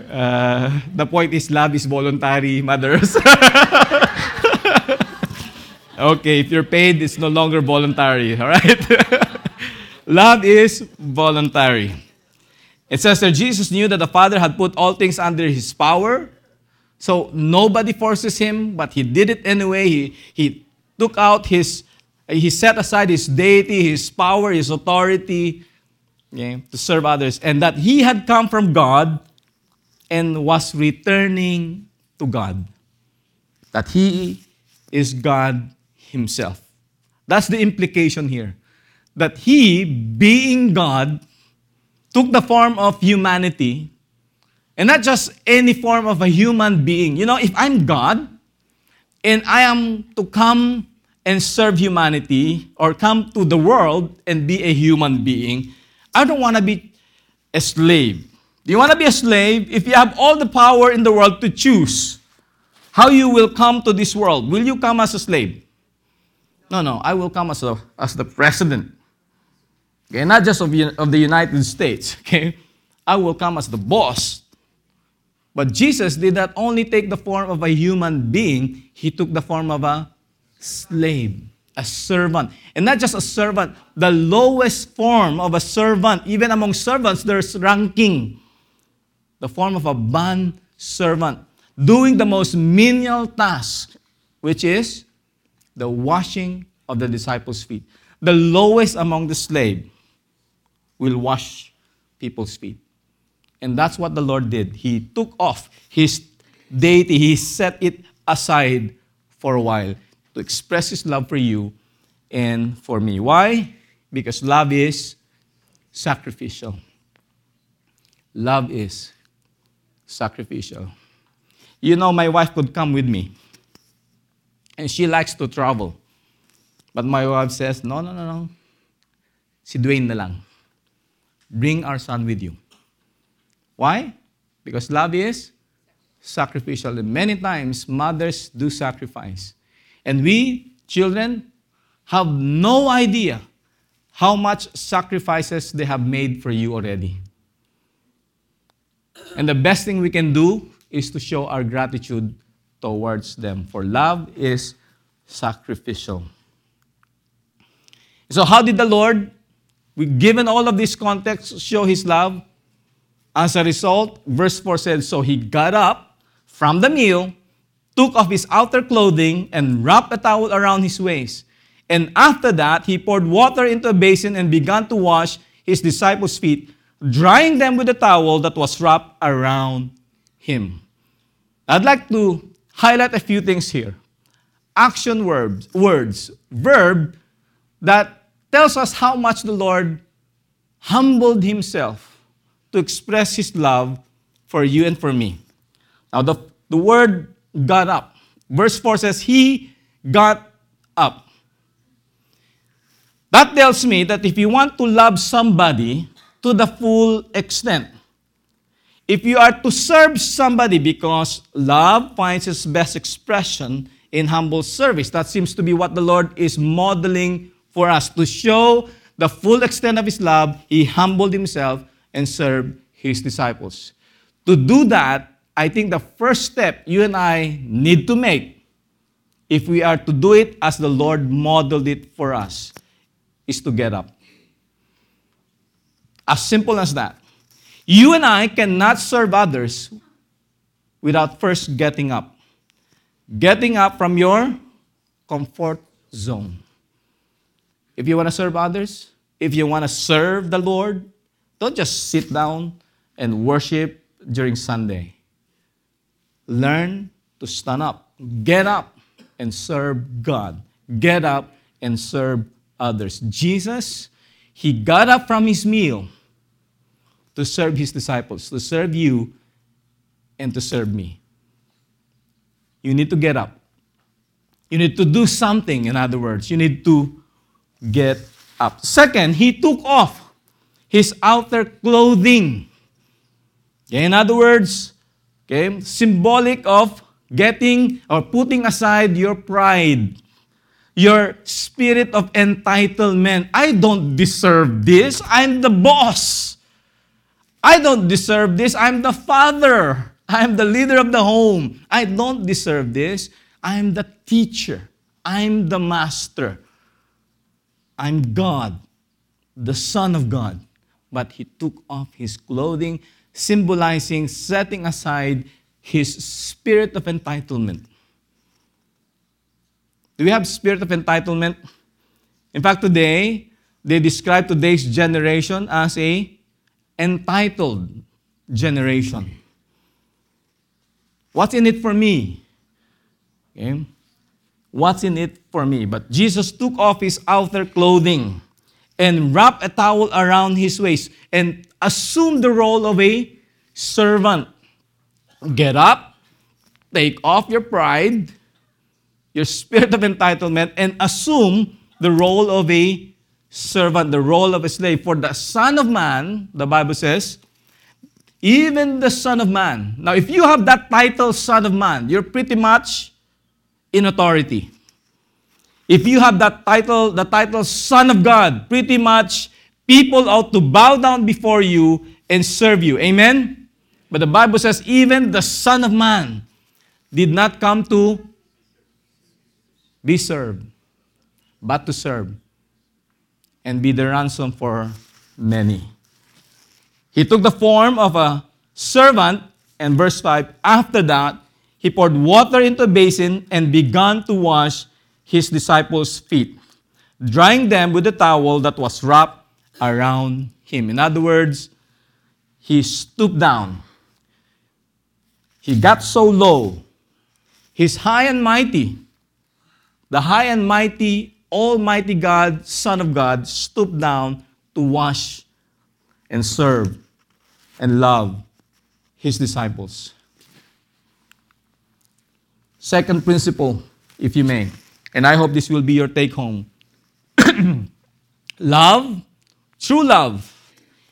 Uh, the point is love is voluntary, mothers. okay, if you're paid, it's no longer voluntary, all right? love is voluntary. It says that Jesus knew that the Father had put all things under his power. So nobody forces him, but he did it anyway. He, he took out his, he set aside his deity, his power, his authority okay, to serve others. And that he had come from God and was returning to God. That he is God himself. That's the implication here. That he, being God, took the form of humanity, and not just any form of a human being. You know, if I'm God, and I am to come and serve humanity, or come to the world and be a human being, I don't want to be a slave. Do you want to be a slave? If you have all the power in the world to choose how you will come to this world, will you come as a slave? No, no, I will come as, a, as the president. Okay, not just of, of the United States. Okay, I will come as the boss. But Jesus did not only take the form of a human being, he took the form of a slave, a servant. And not just a servant, the lowest form of a servant. Even among servants, there's ranking. The form of a bond servant, doing the most menial task, which is the washing of the disciples' feet. The lowest among the slave will wash people's feet. And that's what the Lord did. He took off his deity, he set it aside for a while to express his love for you and for me. Why? Because love is sacrificial. Love is sacrificial. You know, my wife could come with me, and she likes to travel. But my wife says, no, no, no, no. Si Dwayne na lang. Bring our son with you. Why? Because love is sacrificial. And many times, mothers do sacrifice. And we, children, have no idea how much sacrifices they have made for you already. And the best thing we can do is to show our gratitude towards them. For love is sacrificial. So, how did the Lord given all of this context show his love. As a result, verse 4 says, So he got up from the meal, took off his outer clothing, and wrapped a towel around his waist. And after that, he poured water into a basin and began to wash his disciples' feet, drying them with a towel that was wrapped around him. I'd like to highlight a few things here. Action verbs, words, verb that tells us how much the Lord humbled himself to express his love for you and for me. Now, the, the word got up. Verse 4 says, He got up. That tells me that if you want to love somebody to the full extent, if you are to serve somebody because love finds its best expression in humble service, that seems to be what the Lord is modeling for us to show the full extent of his love, he humbled himself and served his disciples. To do that, I think the first step you and I need to make, if we are to do it as the Lord modeled it for us, is to get up. As simple as that. You and I cannot serve others without first getting up. Getting up from your comfort zone. If you want to serve others, if you want to serve the Lord, don't just sit down and worship during Sunday. Learn to stand up, get up and serve God. Get up and serve others. Jesus, he got up from his meal to serve his disciples, to serve you, and to serve me. You need to get up. You need to do something, in other words. You need to get up. Second, he took off his outer clothing. In other words, okay, symbolic of getting or putting aside your pride, your spirit of entitlement. I don't deserve this. I'm the boss. I don't deserve this. I'm the father. I'm the leader of the home. I don't deserve this. I'm the teacher. I'm the master. I'm God, the Son of God. but he took off his clothing, symbolizing setting aside his spirit of entitlement. Do we have spirit of entitlement? In fact, today, they describe today's generation as a entitled generation. What's in it for me? Okay? What's in it for me? But Jesus took off his outer clothing and wrapped a towel around his waist and assumed the role of a servant. Get up, take off your pride, your spirit of entitlement, and assume the role of a servant, the role of a slave. For the Son of Man, the Bible says, even the Son of Man. Now, if you have that title, Son of Man, you're pretty much in authority. If you have that title, the title Son of God, pretty much people ought to bow down before you and serve you. Amen? But the Bible says, even the Son of Man did not come to be served, but to serve and be the ransom for many. He took the form of a servant, and verse 5 after that, he poured water into a basin and began to wash his disciples' feet, drying them with the towel that was wrapped around him. In other words, he stooped down. He got so low. He's high and mighty. The high and mighty, almighty God, Son of God, stooped down to wash and serve and love his disciples. Second principle, if you may, and I hope this will be your take home. love, true love,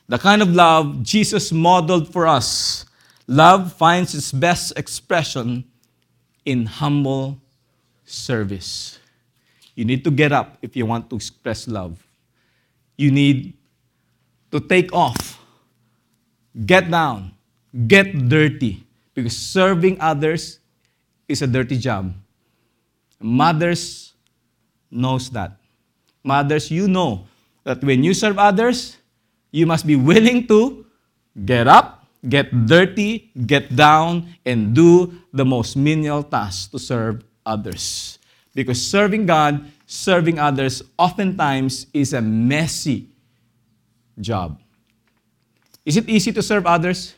the kind of love Jesus modeled for us. Love finds its best expression in humble service. You need to get up if you want to express love. You need to take off, get down, get dirty, because serving others is a dirty job. Mothers knows that. Mothers, you know that when you serve others, you must be willing to get up, get dirty, get down, and do the most menial tasks to serve others. Because serving God, serving others, oftentimes is a messy job. Is it easy to serve others?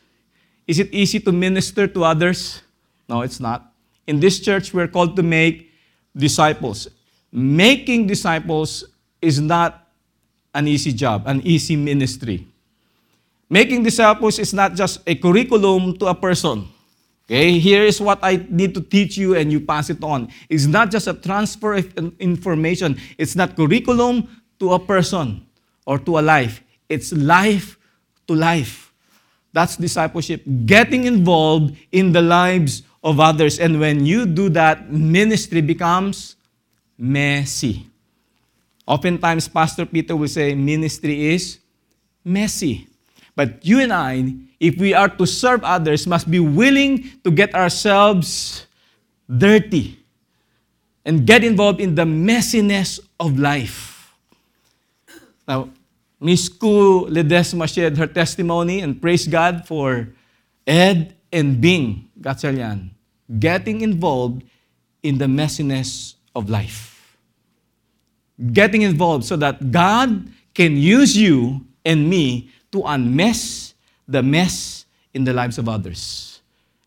Is it easy to minister to others? No, it's not. In this church, we're called to make disciples. Making disciples is not an easy job, an easy ministry. Making disciples is not just a curriculum to a person. Okay, here is what I need to teach you and you pass it on. It's not just a transfer of information. It's not curriculum to a person or to a life. It's life to life. That's discipleship. Getting involved in the lives of others. And when you do that, ministry becomes messy. Oftentimes, Pastor Peter will say, ministry is messy. But you and I, if we are to serve others, must be willing to get ourselves dirty and get involved in the messiness of life. Now, Miss Kuh Ledesma shared her testimony and praise God for Ed and Bing Gatchalian getting involved in the messiness of life. Getting involved so that God can use you and me to unmess the mess in the lives of others.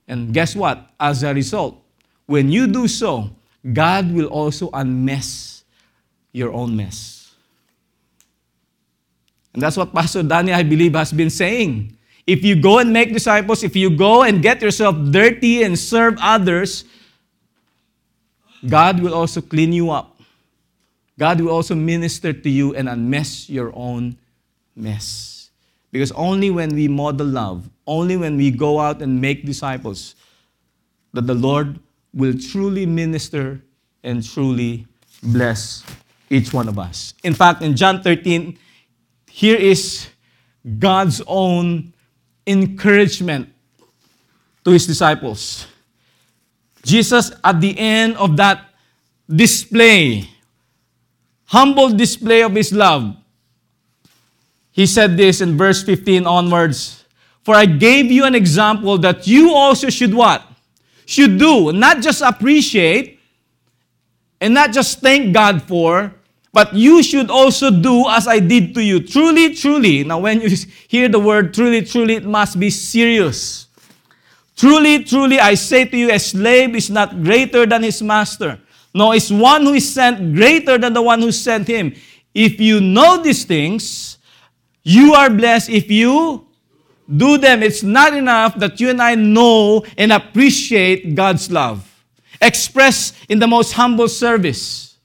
And guess what? As a result, when you do so, God will also unmess your own mess. And that's what Pastor Danny, I believe, has been saying. If you go and make disciples, if you go and get yourself dirty and serve others, God will also clean you up. God will also minister to you and unmess your own mess. Because only when we model love, only when we go out and make disciples, that the Lord will truly minister and truly bless each one of us. In fact, in John 13, here is God's own encouragement to his disciples. Jesus, at the end of that display, humble display of his love, he said this in verse 15 onwards For I gave you an example that you also should what? Should do, not just appreciate and not just thank God for, but you should also do as I did to you. Truly, truly. Now, when you hear the word truly, truly, it must be serious. Truly, truly, I say to you, a slave is not greater than his master, nor is one who is sent greater than the one who sent him. If you know these things, you are blessed if you do them. It's not enough that you and I know and appreciate God's love, expressed in the most humble service.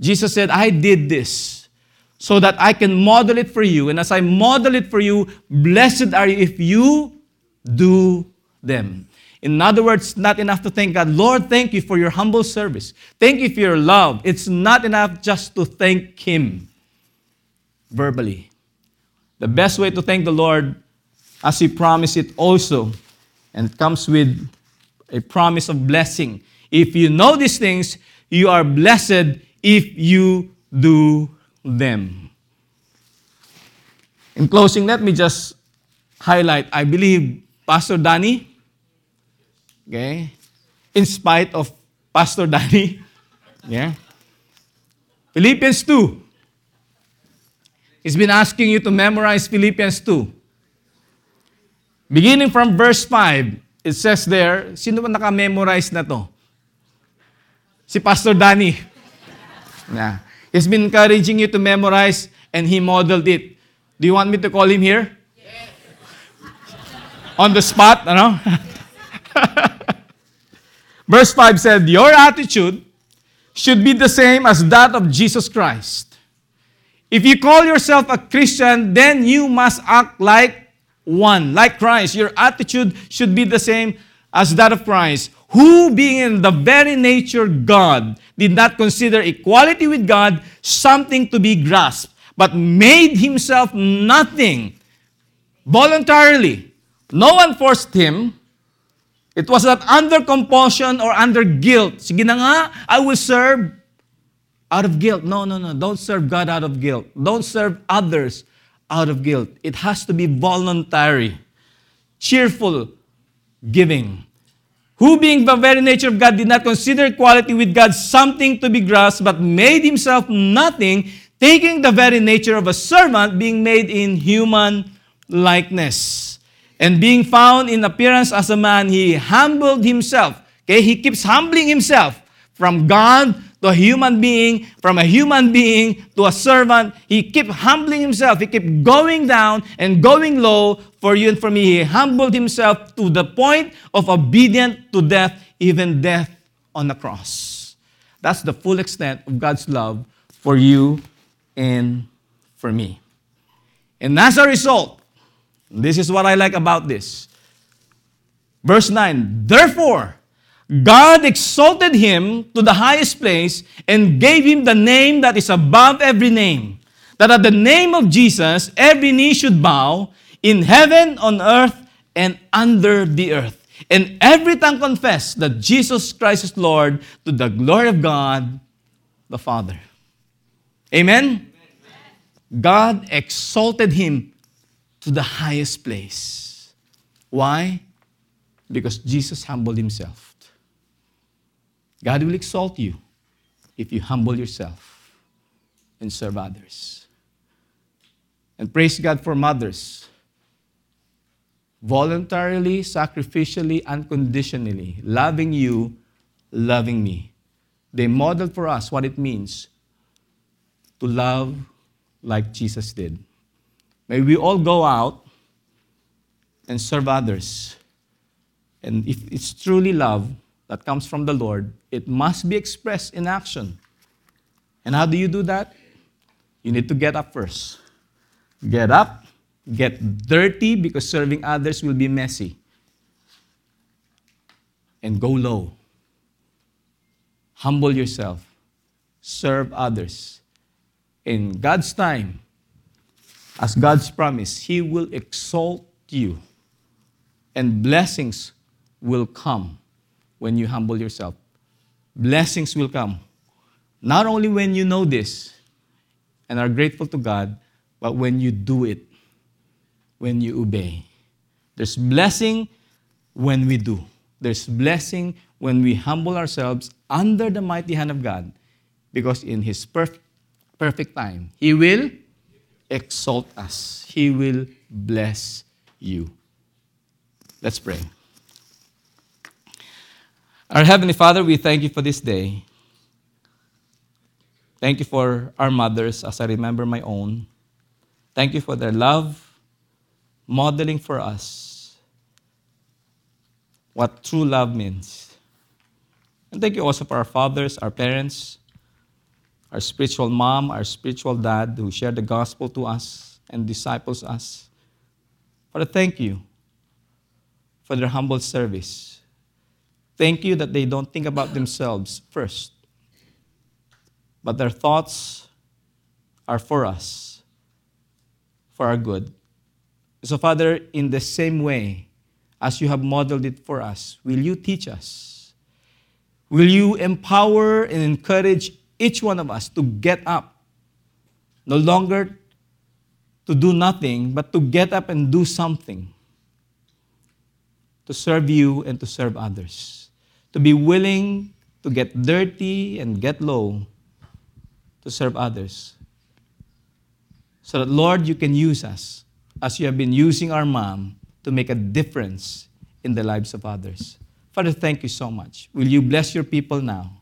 Jesus said, I did this so that I can model it for you. And as I model it for you, blessed are you if you do them. In other words, not enough to thank God. Lord, thank you for your humble service. Thank you for your love. It's not enough just to thank Him verbally. The best way to thank the Lord, as He promised it also, and it comes with a promise of blessing. If you know these things, you are blessed if you do them. In closing, let me just highlight I believe Pastor Danny, okay, in spite of Pastor Danny, yeah, Philippians 2. He's been asking you to memorize Philippians 2. Beginning from verse 5, it says there, sino ba naka-memorize na to? Si Pastor Danny. Yeah. He's been encouraging you to memorize and he modeled it. Do you want me to call him here? Yes. On the spot, ano? Verse 5 said, Your attitude should be the same as that of Jesus Christ. If you call yourself a Christian, then you must act like one, like Christ. Your attitude should be the same as that of Christ, who, being in the very nature God, did not consider equality with God something to be grasped, but made himself nothing voluntarily. No one forced him. It was not under compulsion or under guilt. Sige na nga, I will serve out of guilt. No, no, no. Don't serve God out of guilt. Don't serve others out of guilt. It has to be voluntary, cheerful giving. Who, being the very nature of God, did not consider equality with God something to be grasped, but made himself nothing, taking the very nature of a servant, being made in human likeness. And being found in appearance as a man, he humbled himself. Okay, he keeps humbling himself from God to a human being, from a human being to a servant. He kept humbling himself. He kept going down and going low for you and for me. He humbled himself to the point of obedience to death, even death on the cross. That's the full extent of God's love for you and for me. And as a result, this is what I like about this. Verse 9, therefore, God exalted him to the highest place and gave him the name that is above every name. That at the name of Jesus, every knee should bow in heaven, on earth, and under the earth. And every tongue confess that Jesus Christ is Lord to the glory of God the Father. Amen? God exalted him to the highest place. Why? Because Jesus humbled himself. God will exalt you if you humble yourself and serve others. And praise God for mothers. Voluntarily, sacrificially, unconditionally, loving you, loving me. They modeled for us what it means to love like Jesus did. May we all go out and serve others. And if it's truly love, that comes from the Lord, it must be expressed in action. And how do you do that? You need to get up first. Get up, get dirty because serving others will be messy. And go low. Humble yourself. Serve others. In God's time, as God's promise, He will exalt you, and blessings will come when you humble yourself. Blessings will come. Not only when you know this and are grateful to God, but when you do it, when you obey. There's blessing when we do. There's blessing when we humble ourselves under the mighty hand of God, because in His perf- perfect time, He will exalt us, He will bless you. Let's pray. Our Heavenly Father, we thank you for this day. Thank you for our mothers as I remember my own. Thank you for their love, modeling for us what true love means. And thank you also for our fathers, our parents, our spiritual mom, our spiritual dad who share the gospel to us and disciples us. Father, thank you for their humble service. Thank you that they don't think about themselves first, but their thoughts are for us, for our good. So, Father, in the same way as you have modeled it for us, will you teach us? Will you empower and encourage each one of us to get up, no longer to do nothing, but to get up and do something, to serve you and to serve others, to be willing to get dirty and get low to serve others. So that, Lord, you can use us as you have been using our mom to make a difference in the lives of others. Father, thank you so much. Will you bless your people now?